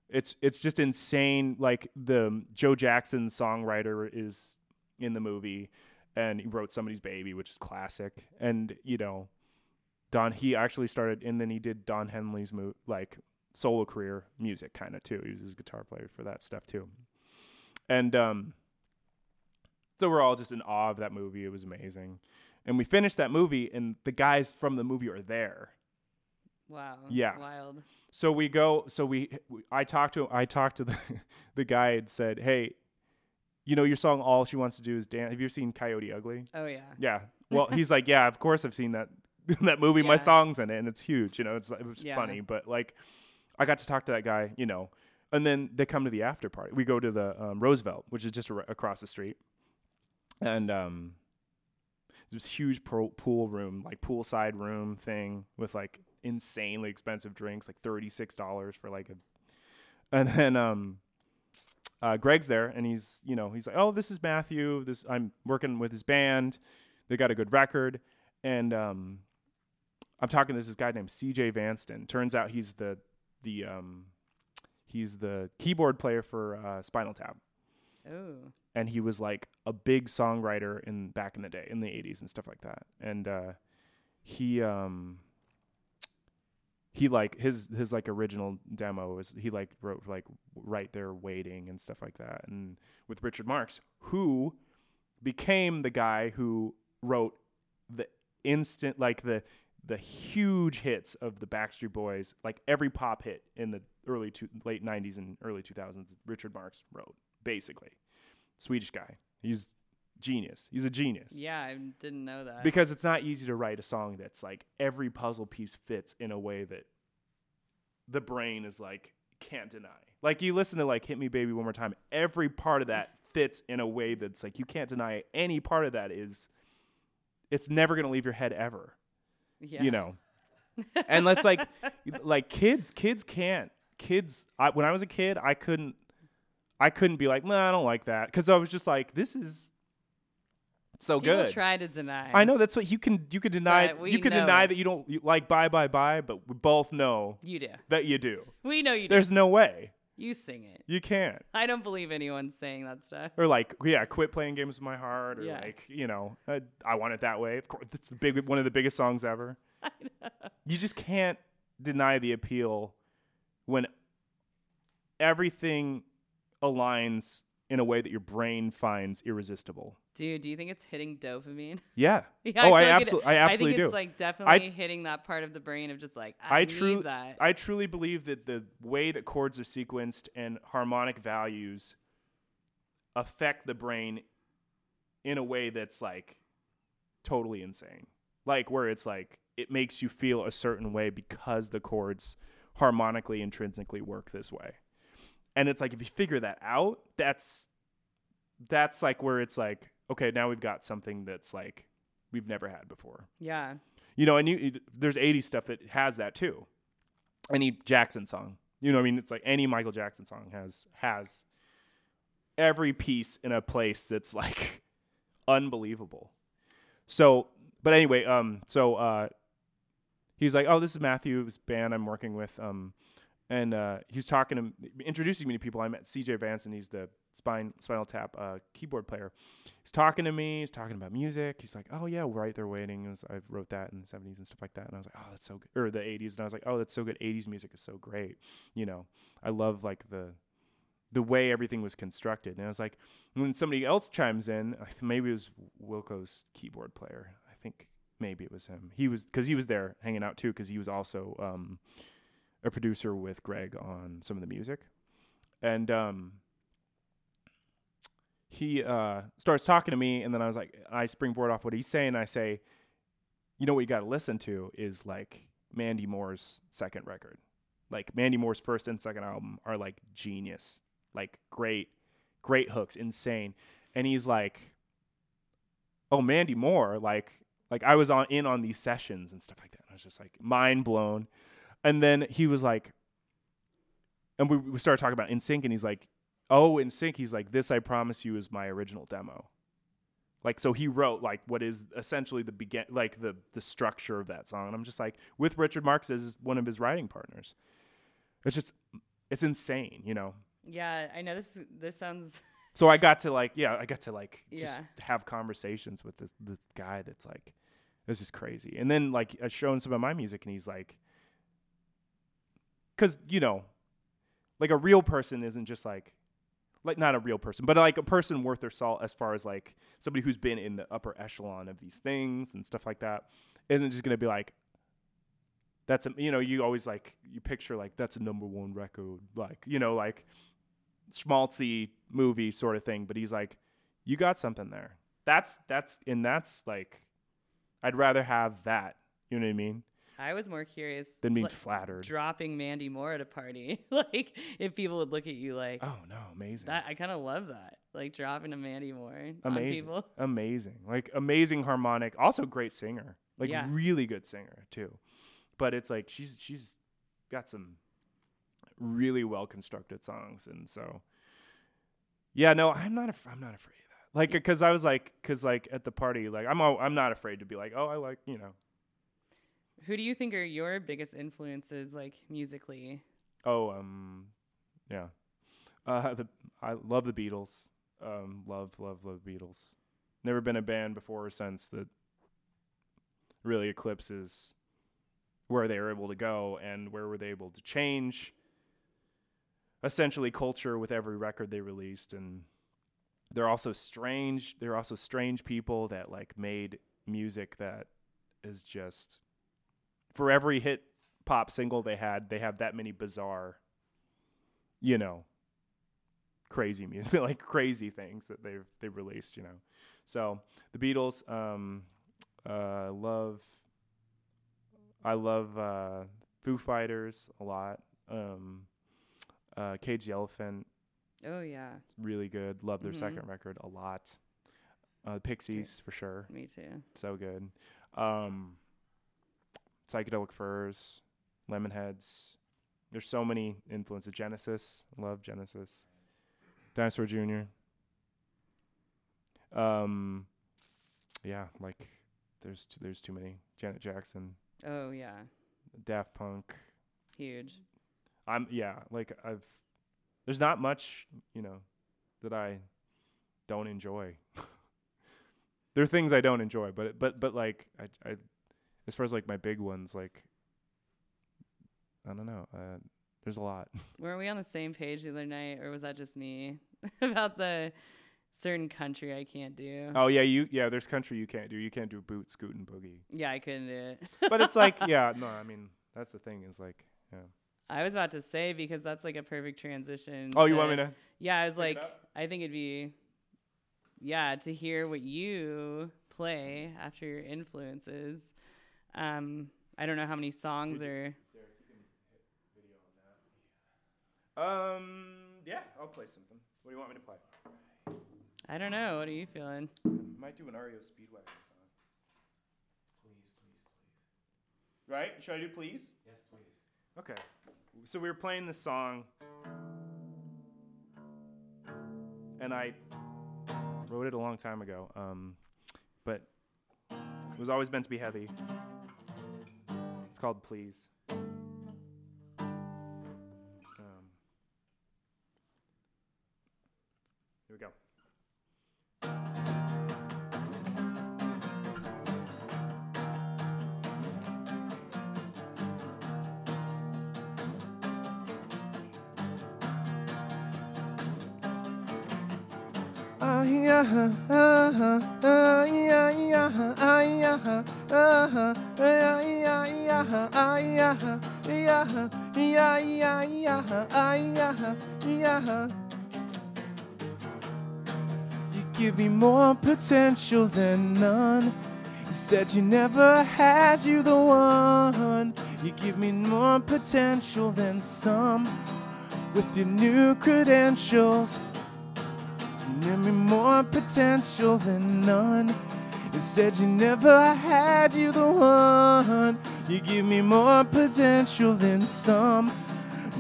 it's it's just insane. Like the Joe Jackson songwriter is in the movie, and he wrote Somebody's Baby, which is classic. And you know, Don he actually started, and then he did Don Henley's mo- like solo career music kind of too. He was his guitar player for that stuff too. And um, so we're all just in awe of that movie. It was amazing. And we finished that movie, and the guys from the movie are there. Wow. Yeah. Wild. So we go. So we, we I talked to I talked to the the guy and said, "Hey, you know your song. All she wants to do is dance. Have you seen Coyote Ugly? Oh yeah. Yeah. Well, he's like, yeah, of course I've seen that that movie. My song's in it, and it's huge. You know, it's it was Yeah. funny, but like, I got to talk to that guy. You know, and then they come to the after party. We go to the um, Roosevelt, which is just ar- across the street, and um, this huge pro- pool room, like poolside room thing with like insanely expensive drinks, like thirty six dollars for like a, and then um, uh, Greg's there, and he's you know he's like, oh, this is Matthew. This I'm working with his band. They got a good record, and um, I'm talking to this guy named CJ Vanston. Turns out he's the the um he's the keyboard player for uh, Spinal Tap. Oh. And he was like a big songwriter in back in the day in the 80s and stuff like that. And uh he um he like his his like original demo was he like wrote like right there waiting and stuff like that and with Richard Marx who became the guy who wrote the instant like the the huge hits of the Backstreet Boys like every pop hit in the early to late 90s and early 2000s Richard Marx wrote basically Swedish guy he's genius he's a genius Yeah, I didn't know that. because it's not easy to write a song that's like every puzzle piece fits in a way that the brain is like can't deny. Like you listen to like Hit Me Baby One More Time, every part of that fits in a way that's like you can't deny it. any part of that is it's never going to leave your head ever. Yeah. You know. and let's like like kids kids can't. Kids I, when I was a kid, I couldn't I couldn't be like, "Nah, I don't like that." Cuz I was just like, this is so People good. try to deny. I know that's what you can you can deny you can deny it. that you don't you like bye bye bye but we both know You do. that you do. We know you do. There's no way. You sing it. You can't. I don't believe anyone's saying that stuff. Or like yeah, quit playing games with my heart or Yeah. like, you know, I, I want it that way. Of course, that's the big one of the biggest songs ever. I know. You just can't deny the appeal when everything aligns in a way that your brain finds irresistible. Dude, do you think it's hitting dopamine? Yeah. Yeah, oh, I, feel like it- absolutely I absolutely I think do. it's like definitely hitting that part of the brain of just like I, I truly, that. I truly believe that the way that chords are sequenced and harmonic values affect the brain in a way that's like totally insane. Like where it's like it makes you feel a certain way because the chords harmonically intrinsically work this way. And it's like if you figure that out, that's that's like where it's like okay, now we've got something that's like we've never had before. yeah. You know, and you, there's 80s stuff that has that too. Any Jackson song, you know, what I mean, it's like any Michael Jackson song has has every piece in a place that's like unbelievable. So, but anyway, um, so uh, he's like, "Oh, this is Matthew's band I'm working with," um, and uh, he was talking to introducing me to people. I met C.J. Vance, and he's the spine Spinal Tap uh, keyboard player. He's talking to me. He's talking about music. He's like, "Oh yeah, right there waiting." I wrote that in the '70s and stuff like that. And I was like, "Oh, that's so good," or the '80s. And I was like, "Oh, that's so good. '80s music is so great." You know, I love like the the way everything was constructed. And I was like, when somebody else chimes in, maybe it was Wilco's keyboard player. I think maybe it was him. He was because he was there hanging out too because he was also um, a producer with Greg on some of the music, and um, he uh, starts talking to me, and then I was like, I springboard off what he's saying. I say, you know what you got to listen to is like Mandy Moore's second record. Like Mandy Moore's first and second album are like genius, like great, great hooks, insane. And he's like, "Oh, Mandy Moore!" Like, like I was on in on these sessions and stuff like that. And I was just like mind blown. And then he was like, and we, we started talking about NSYNC, and he's like, "Oh, NSYNC." He's like, "This I promise you is my original demo." Like so, he wrote like what is essentially the begin, like the the structure of that song. And I'm just like, with Richard Marx as one of his writing partners, it's just, it's insane, you know. Yeah, I know this this sounds So I got to like, yeah, I got to like just Yeah. have conversations with this this guy that's like, this is crazy. And then like I showing some of my music, and he's like, because you know, like a real person isn't just like, like not a real person, but like a person worth their salt as far as like somebody who's been in the upper echelon of these things and stuff like that, isn't just gonna be like. That's a, you know you always like you picture like that's a number one record like you know like schmaltzy movie sort of thing, but he's like, you got something there. That's that's and that's like, I'd rather have that. You know what I mean? I was more curious Than being like, flattered. dropping Mandy Moore at a party. like if people would look at you like Oh no, amazing, that I kind of love that. Like dropping a Mandy Moore on amazing, people. amazing, like amazing harmonic. Also great singer, like Yeah. really good singer too. But it's like she's she's got some really well constructed songs, and so yeah, no, I'm not af- I'm not afraid of that. Like, because I was like, because like at the party, like I'm all, I'm not afraid to be like, oh, I like you know Who do you think are your biggest influences, like musically? Oh, um, yeah. Uh, the I love the Beatles. Um, love, love, love Beatles. Never been a band before or since that really eclipses where they were able to go and where were they able to change essentially culture with every record they released and they're also strange they're also strange people that like made music that is just for every hit pop single they had they have that many bizarre you know crazy music like crazy things that they've they released you know so the beatles um uh love i love uh foo fighters a lot um uh cage the elephant Oh yeah, really good. Love their Mhm. second record a lot. Uh, Pixies for sure, me too. so good. Um, Psychedelic Furs, Lemonheads. There's so many influences. Genesis, love Genesis. Dinosaur Jr. Um, yeah, like there's t- there's too many. Janet Jackson, Oh yeah, Daft Punk. huge. I'm yeah, like I've there's not much, you know, that I don't enjoy. there are things I don't enjoy, but but but like I I as far as like my big ones like I don't know. Uh there's a lot. Were we on the same page the other night, or was that just me about the certain country I can't do? Oh yeah, you yeah, there's country you can't do. You can't do boot, scoot and boogie. Yeah, I couldn't do it. But it's like yeah, no, I mean, that's the thing is like yeah. I was about to say because that's like a perfect transition. Oh, you want me to Yeah, I was like. I think it'd be, yeah, to hear what you play after your influences. Um, I don't know how many songs or Um yeah, I'll play something. What do you want me to play? I don't know. What are you feeling? Might do an REO Speedwagon song. Please, please, please. Right? Should I do please? Yes, please. Okay. So we were playing this song, and I wrote it a long time ago, um, but it was always meant to be heavy. It's called Please. Said you never had you the one. You give me more potential than some. With your new credentials, you give me more potential than none. You said you never had you the one. You give me more potential than some.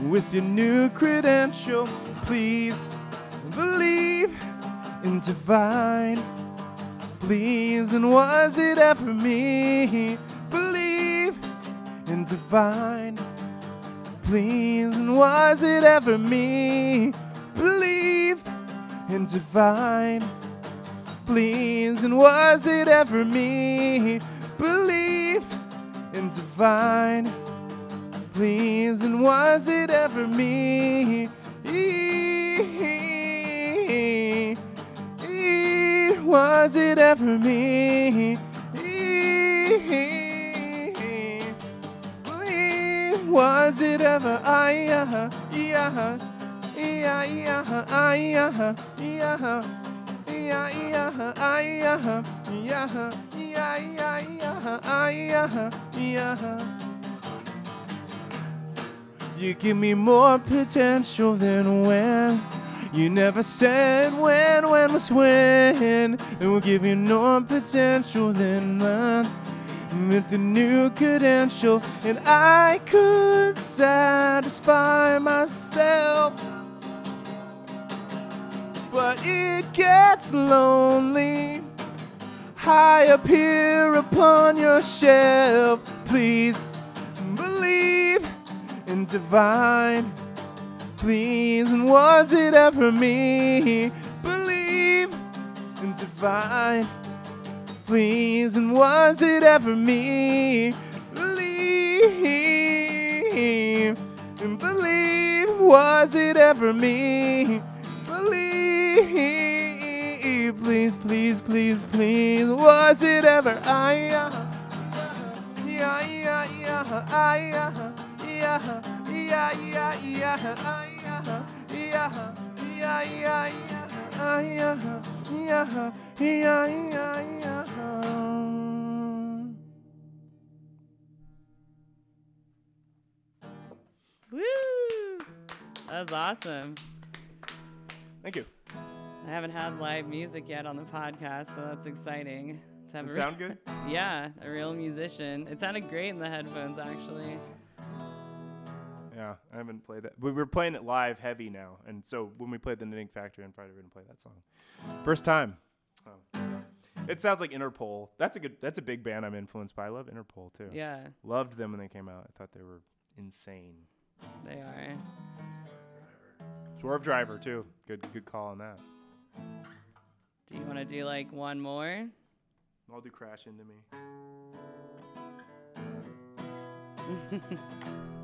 With your new credential, please believe in divine. Please, and was it ever me? Believe in divine. Please, and was it ever me? Believe in divine. Please, and was it ever me? Believe in divine. Please, and was it ever me? Was it ever me? Was it ever I? Yeah, yeah, yeah, yeah, I, yeah, yeah. Yeah, yeah, I, yeah, yeah, yeah, yeah, yeah, I, yeah, yeah. You give me more potential than when. You never said when, when was when. It will give you more potential than when. With the new credentials, and I could satisfy myself. But it gets lonely high up here upon your shelf. please believe in divine. Please, and was it ever me? Believe in divine. Please, and was it ever me? Believe and believe. Was it ever me? Believe. Please, please, please, please. Was it ever I? Yeah, yeah, yeah, yeah, I, yeah, yeah, yeah, yeah, I, yeah, yeah, yeah, yeah, yeah, I, yeah, yeah, yeah, yeah, yeah. Woo! That was awesome. Thank you. I haven't had live music yet on the podcast, so that's exciting. To have It a- sound good? yeah, a real musician. It sounded great in the headphones, actually. Yeah, I haven't played that. We were playing it live heavy now, and so when we played the Knitting Factory on Friday, we're gonna play that song. First time. Oh. It sounds like Interpol. That's a good. That's a big band I'm influenced by. I love Interpol too. Yeah, Loved them when they came out. I thought they were insane. they are. Swervedriver too. Good good call on that. Do you want to do like one more? I'll do Crash into me.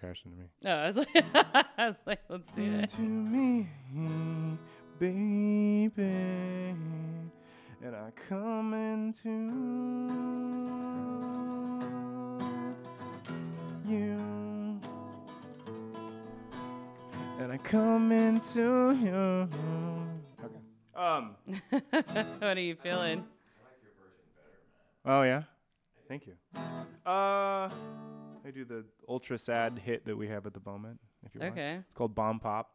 I'm not really gonna Crash into me. No, I was like, I was like, let's do it. to me, baby, and I come into you, and I come into you. Okay. Um. what are you feeling? Oh yeah. Thank you. Uh, I do the ultra sad hit that we have at the moment. If you want. Okay, It's called Bomb Pop.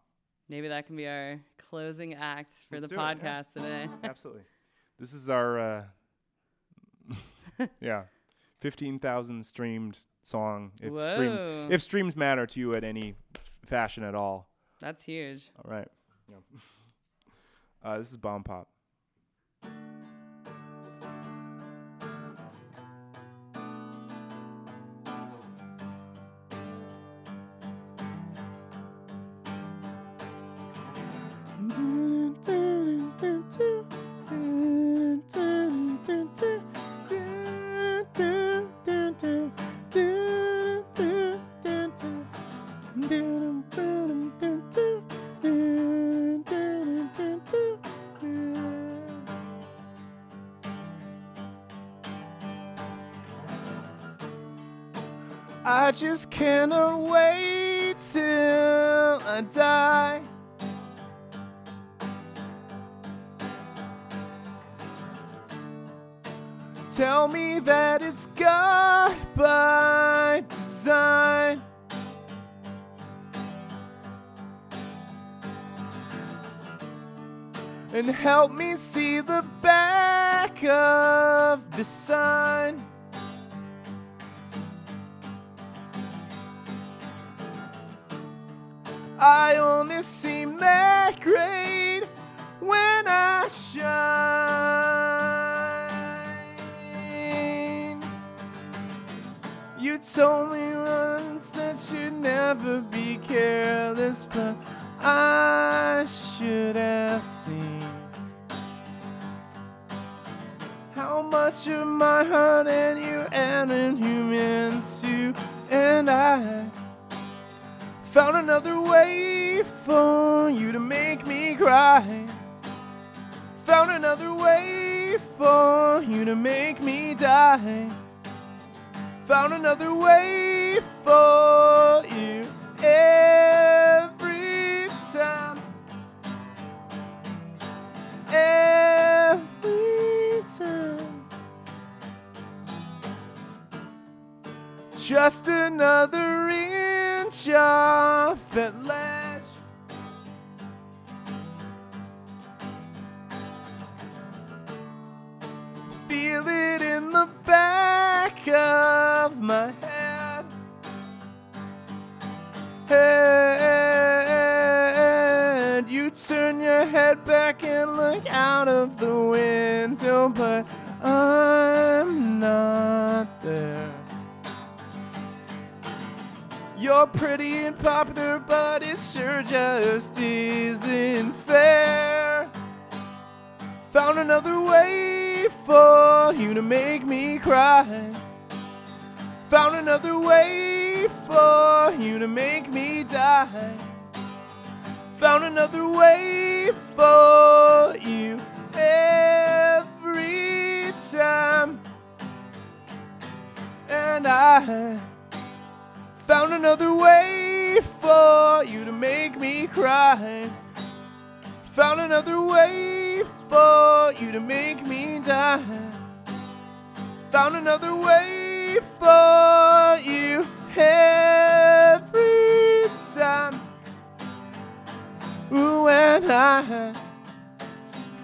maybe that can be our closing act for Let's the do it, yeah. podcast today. Absolutely. This is our uh yeah, 15,000 streamed song if streams Whoa. if streams matter to you at any f- fashion at all. That's huge. All right. Yeah. Uh this is Bomb Pop. I just cannot wait till I die. Tell me that it's God by design. And help me see the back of the sign. I only seem that great when I shine. You told me once that you'd never be careless, but I should have seen how much of my heart and you and you meant to, and I found another way for you to make me cry. Found another way for you to make me die. Found another way for you every time. Every time. Just another off that ledge. Feel it in the back of my head. Head, you turn your head back and look out of the window, but I'm not there. You're pretty and popular, but it sure just isn't fair. Found another way for you to make me cry. Found another way for you to make me die. Found another way for you every time. And I found another way for you to make me cry. Found another way for you to make me die. Found another way for you every time. Ooh, and I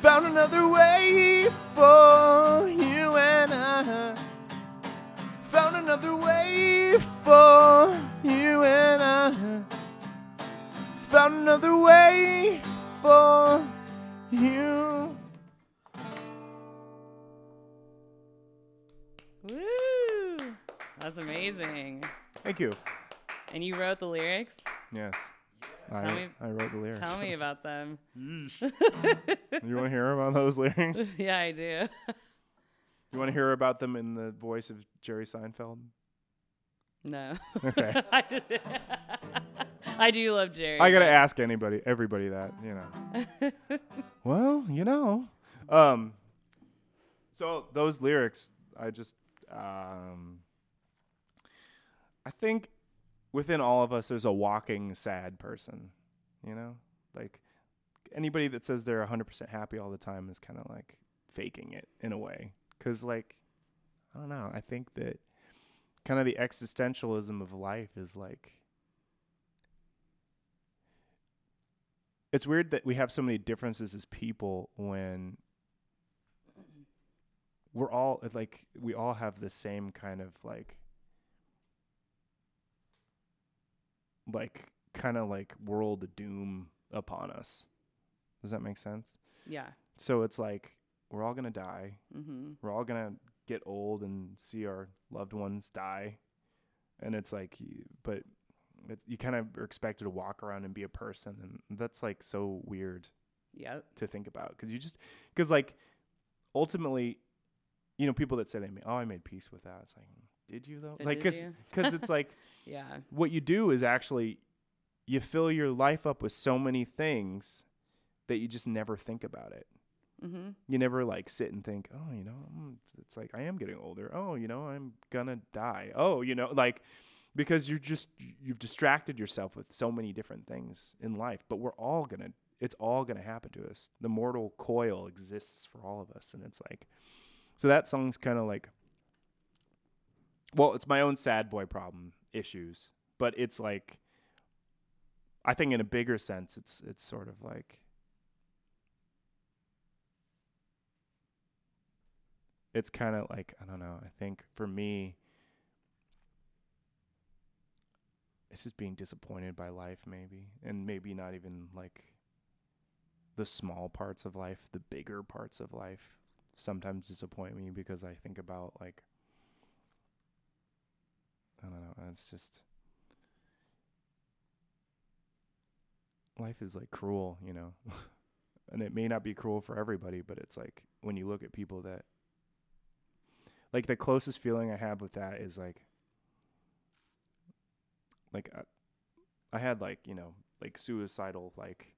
found another way for you, and I another way for you, and I found another way for you. Woo! That's amazing. Thank you. And you wrote the lyrics? Yes. I, me- I wrote the lyrics. Tell me about them. Mm. you want to hear about those lyrics? yeah, I do. You want to hear about them in the voice of Jerry Seinfeld? No. Okay. I just I do love Jerry. I gotta ask anybody, everybody that you know. well, you know, um, so those lyrics, I just, um, I think within all of us, there's a walking sad person. You know, like anybody that says they're 100% happy all the time is kind of like faking it in a way. Cause like, I don't know. I think that kind of the existentialism of life is like it's weird that we have so many differences as people when we're all uh, like we all have the same kind of like like kind of like world doom upon us does that make sense Yeah. so it's like we're all gonna die. Mm-hmm. we're all gonna get old and see our loved ones die. And it's like but it's, you kind of are expected to walk around and be a person and that's like so weird yeah, to think about because you just because like ultimately you know people that say they made oh i made peace with that. It's like did you though? Uh, like because because it's like Yeah. what you do is actually you fill your life up with so many things that you just never think about it Mm-hmm. you never like sit and think oh you know mm, it's like i am getting older. Oh you know i'm gonna die. Oh you know like because you're just you've distracted yourself with so many different things in life but we're all gonna it's all gonna happen to us. The mortal coil exists for all of us and it's like so that song's kind of like well it's my own sad boy problem issues but it's like i think in a bigger sense it's it's sort of like it's kind of like I don't know. I think for me, it's just being disappointed by life, maybe, and maybe not even like the small parts of life, the bigger parts of life. Sometimes disappoint me because I think about like I don't know. It's just life is like cruel, you know. and it may not be cruel for everybody, but it's like when you look at people that like the closest feeling I have with that is like like uh, I had like you know like suicidal like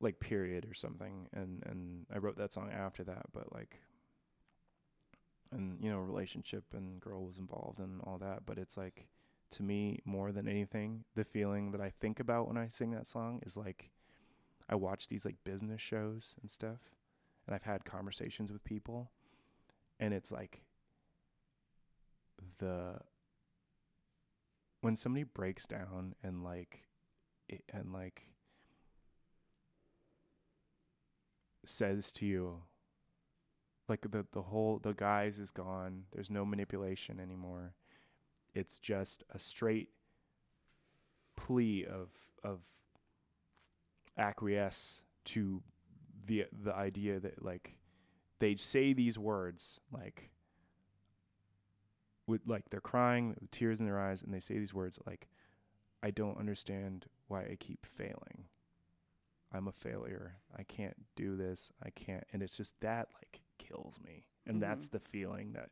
like period or something and and I wrote that song after that but like and you know relationship and girl was involved and all that but it's like to me more than anything the feeling that I think about when I sing that song is like I watch these like business shows and stuff and I've had conversations with people and it's like the when somebody breaks down and like it, and like says to you like the the whole the guise is gone. There's no manipulation anymore. It's just a straight plea of of acquiesce to the the idea that like they say these words like with like they're crying with tears in their eyes and they say these words like I don't understand why I keep failing. I'm a failure. I can't do this. I can't and it's just that like kills me. And Mhm. that's the feeling that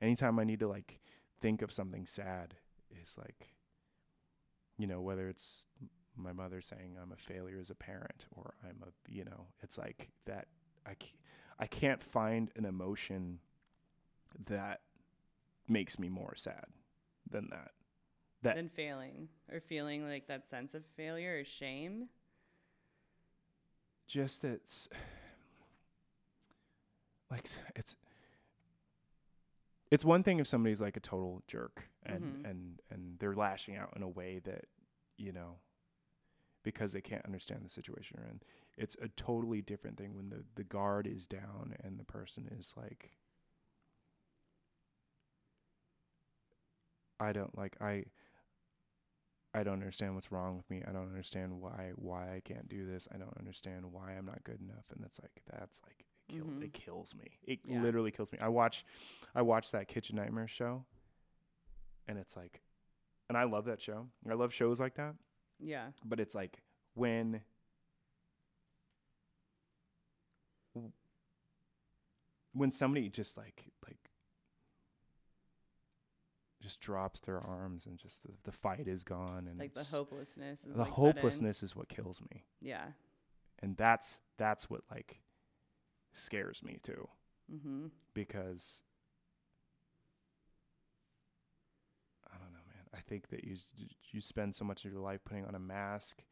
anytime I need to like think of something sad is like you know whether it's my mother saying I'm a failure as a parent or I'm a you know it's like that I c- I can't find an emotion that makes me more sad than that. That Than failing or feeling like that sense of failure or shame. just it's like it's it's one thing if somebody's like a total jerk and Mhm. and and they're lashing out in a way that you know because they can't understand the situation they're in it's a totally different thing when the the guard is down and the person is like I don't like I I don't understand what's wrong with me. I don't understand why why I can't do this. I don't understand why I'm not good enough. And it's like that's like it, kill, Mhm. it kills me. It Yeah. literally kills me. I watch I watch that Kitchen Nightmare show, and it's like, and I love that show. I love shows like that. Yeah. But it's like when when somebody just like like just drops their arms and just the, the fight is gone and Like the hopelessness is the like hopelessness is what kills me Yeah. and that's that's what like scares me too Mm-hmm. because I don't know, man. I think that you you spend so much of your life putting on a mask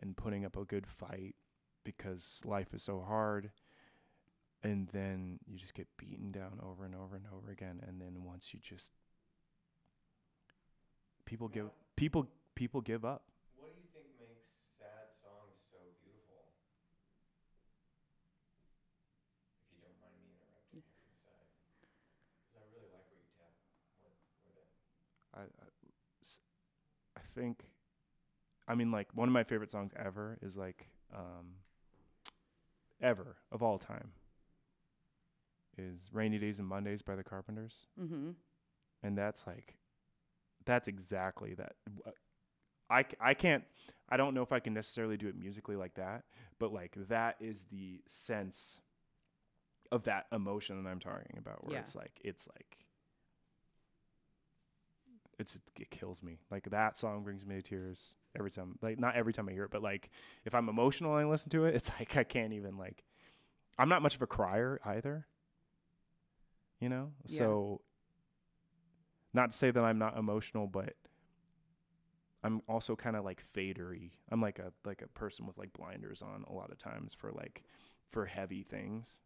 and putting up a good fight because life is so hard, and then you just get beaten down over and over and over again, and then once you just people give people people give up. What do you think makes sad songs so beautiful? If you don't mind me interrupting here on the because I really like what you tap what, with it. I, I I think I mean like one of my favorite songs ever is like um ever of all time is Rainy Days and Mondays by the Carpenters Mm-hmm. and that's like that's exactly that I, I can't I don't know if I can necessarily do it musically like that but like that is the sense of that emotion that I'm talking about where Yeah. it's like it's like it's it kills me like that song brings me to tears every time like not every time I hear it but like if I'm emotional and I listen to it it's like I can't even like I'm not much of a crier either you know Yeah. so not to say that I'm not emotional but I'm also kind of like fadery. I'm like a like a person with like blinders on a lot of times for like for heavy things.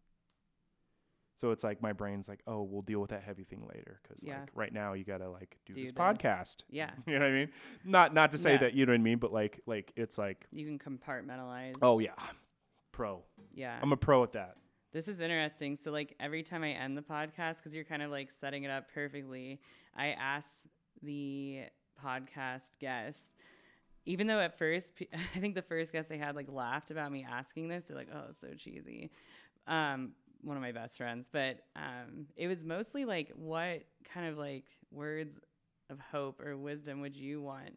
So it's like my brain's like, oh, we'll deal with that heavy thing later because Yeah. like right now you gotta like do, Do this this. podcast. Yeah. you know what I mean? Not not to say Yeah. that you know what I mean, but like like it's like, You can compartmentalize. oh yeah, pro. yeah. I'm a pro at that. This is interesting. So, like, every time I end the podcast, because you're kind of like setting it up perfectly, I ask the podcast guest, even though at first, I think the first guest I had like laughed about me asking this. They're like, oh, it's so cheesy. Um, one of my best friends, but um, it was mostly like, what kind of like words of hope or wisdom would you want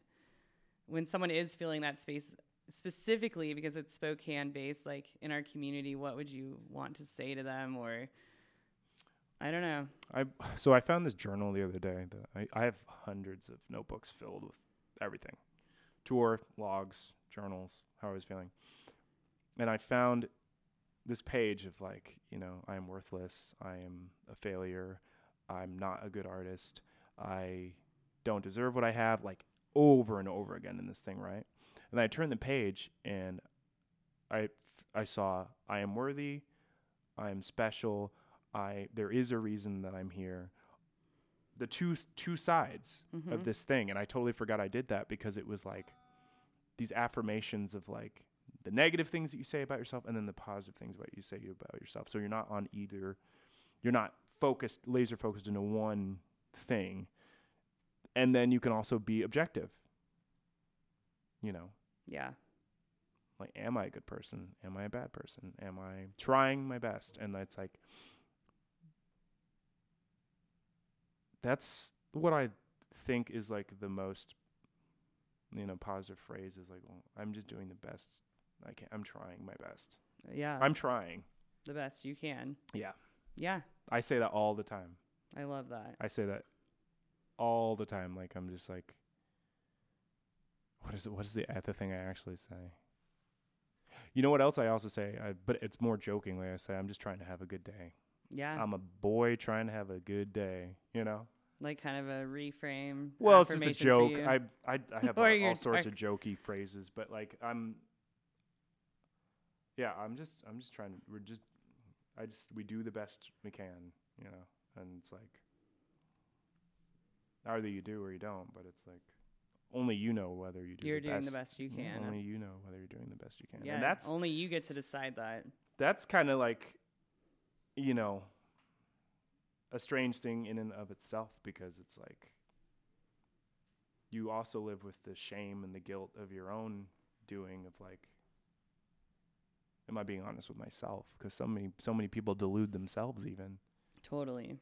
when someone is feeling that space specifically because it's Spokane based, like in our community, what would you want to say to them? Or I don't know. I so I found this journal the other day that I, I have hundreds of notebooks filled with everything. Tour, logs, journals, how I was feeling. And I found this page of like, you know, I am worthless, I am a failure, I'm not a good artist, I don't deserve what I have, like over and over again in this thing, right? And I turned the page and I I saw I am worthy, I am special, I there is a reason that I'm here. The two two sides Mhm. of this thing, and I totally forgot I did that because it was like these affirmations of like the negative things that you say about yourself, and then the positive things about you say about yourself. So you're not on either. You're not focused, laser focused into one thing, and then you can also be objective. You know, Yeah. like am i a good person am i a bad person am i trying my best and it's like that's what i think is like the most you know positive phrase is like well, i'm just doing the best i can i'm trying my best Yeah. i'm trying the best you can. yeah Yeah. i say that all the time I love that. I say that all the time. Like I'm just like, what is it? What is the uh, other thing I actually say? You know what else I also say? I, but it's more jokingly. I say I'm just trying to have a good day. Yeah. I'm a boy trying to have a good day. You know. like kind of a reframe. Well, it's just a joke. I I I have all, all sorts dark- of jokey phrases, but like I'm. Yeah, I'm just I'm just trying to. We're just. I just we do the best we can, you know, and it's like. Either you do or you don't, but it's like, only you know whether you do. You're the doing best. the best you mm-hmm. can. Only you know whether you're doing the best you can. yeah. and that's only you get to decide that. that's kind of like, you know, a strange thing in and of itself because it's like you also live with the shame and the guilt of your own doing of like am i being honest with myself because so many so many people delude themselves even Totally.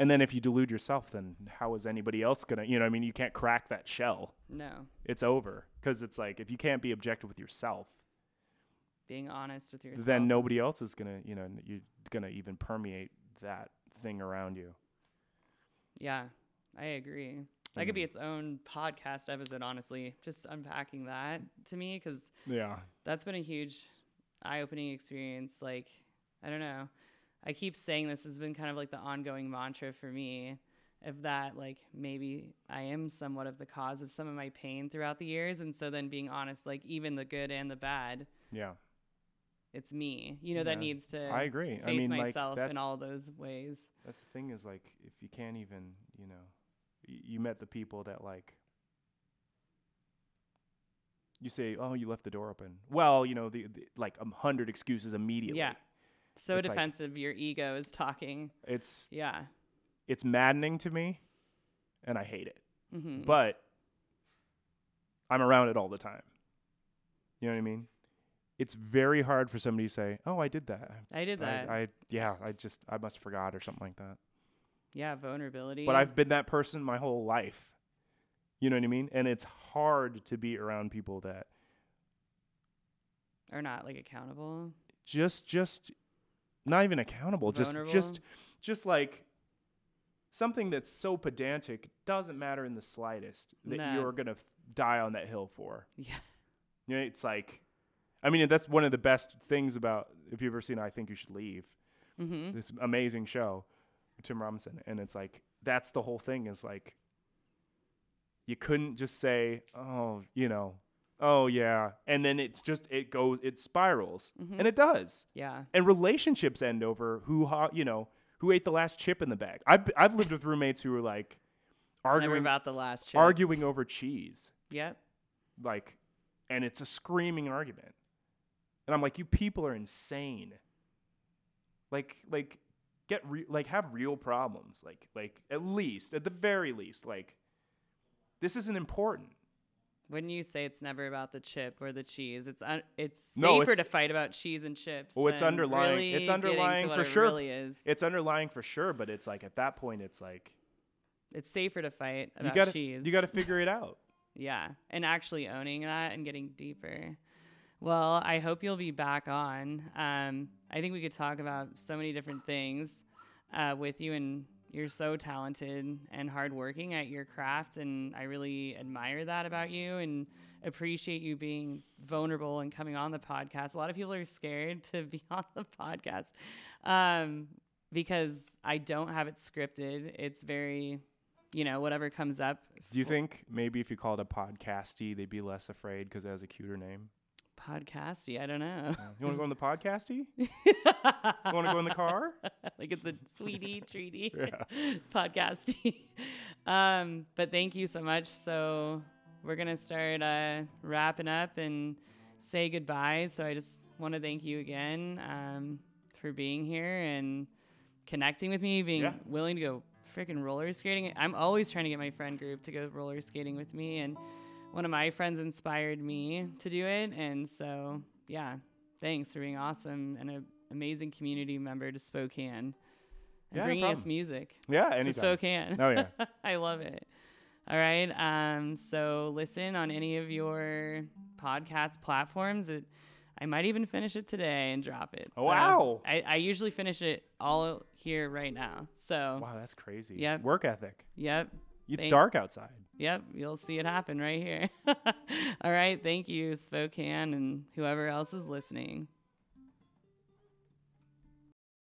And then if you delude yourself then how is anybody else gonna you know i mean you can't crack that shell No. it's over because it's like if you can't be objective with yourself Being honest with yourself. then nobody else is gonna you know you're gonna even permeate that thing around you Yeah, I agree. That could be Mm. its own podcast episode, honestly. Just unpacking that to me, because yeah that's been a huge eye opening experience. Like, I don't know. I keep saying this has been kind of like the ongoing mantra for me of that, like, maybe I am somewhat of the cause of some of my pain throughout the years. And so then being honest, like, even the good and the bad, yeah it's me, you know, that needs to i agree face i mean myself like in all those ways. that's the thing is like if you can't even you know y- you met the people that like you say oh you left the door open well you know the, the like a hundred excuses immediately Yeah. So It's like- defensive, your ego is talking. it's Yeah. it's maddening to me and i hate it hmm but I'm around it all the time. You know what I mean? It's very hard for somebody to say, "Oh, I did that." I did that. I, I yeah, I just I must have forgot or something like that. yeah, vulnerability. But I've been that person my whole life. You know what I mean? And it's hard to be around people that are not like accountable. just just not even accountable, just Vulnerable. just just like something that's so pedantic doesn't matter in the slightest that you're to f- die on that hill for. Yeah. You know, it's like, I mean, that's one of the best things about if you've ever seen I Think You Should Leave, Mm-hmm. this amazing show, with Tim Robinson, and it's like that's the whole thing is like, you couldn't just say, oh, you know, oh yeah, and then it's just it goes it spirals, Mhm. and it does, Yeah. and relationships end over who ha- you know who ate the last chip in the bag. I've I've lived with roommates who were like arguing about the last chip. arguing over cheese Yep. like and it's a screaming argument and i'm like you people are insane like like get re- like have real problems like like at least at the very least like this isn't important Wouldn't you say it's never about the chip or the cheese? It's un- it's No, safer it's- to fight about cheese and chips. Oh, it's underlying- really it's to underlying for it sure. Really is. it's underlying for sure but it's like at that point it's like It's safer to fight you about gotta cheese. you gotta figure it out Yeah, and actually owning that and getting deeper. Well, I hope you'll be back on. Um, I think we could talk about so many different things uh, with you, and you're so talented and hardworking at your craft, and I really admire that about you and appreciate you being vulnerable and coming on the podcast. A lot of people are scared to be on the podcast um, because I don't have it scripted. It's very, you know, whatever comes up. do you think maybe if you called a podcasty they'd be less afraid because it has a cuter name Podcasty, I don't know. You want to go in the podcasty you want to go in the car like it's a sweetie treaty Yeah. podcasty. um, but thank you so much. So we're gonna start uh, wrapping up and say goodbye. So I just want to thank you again um, for being here and connecting with me, being Yeah. willing to go freaking roller skating. I'm always trying to get my friend group to go roller skating with me and. One of my friends inspired me to do it. And so, yeah, thanks for being awesome and an amazing community member to Spokane and Yeah, no bringing us music Yeah, to. Spokane. Oh yeah. I love it. All right. Um, so listen on any of your podcast platforms. It, I might even finish it today and drop it. Oh, So wow. I, I usually finish it all here right now. So Wow, that's crazy. Yep. Work ethic. yep. It's Thank- dark outside. Yep, you'll see it happen right here. All right, thank you, Spokane, and whoever else is listening.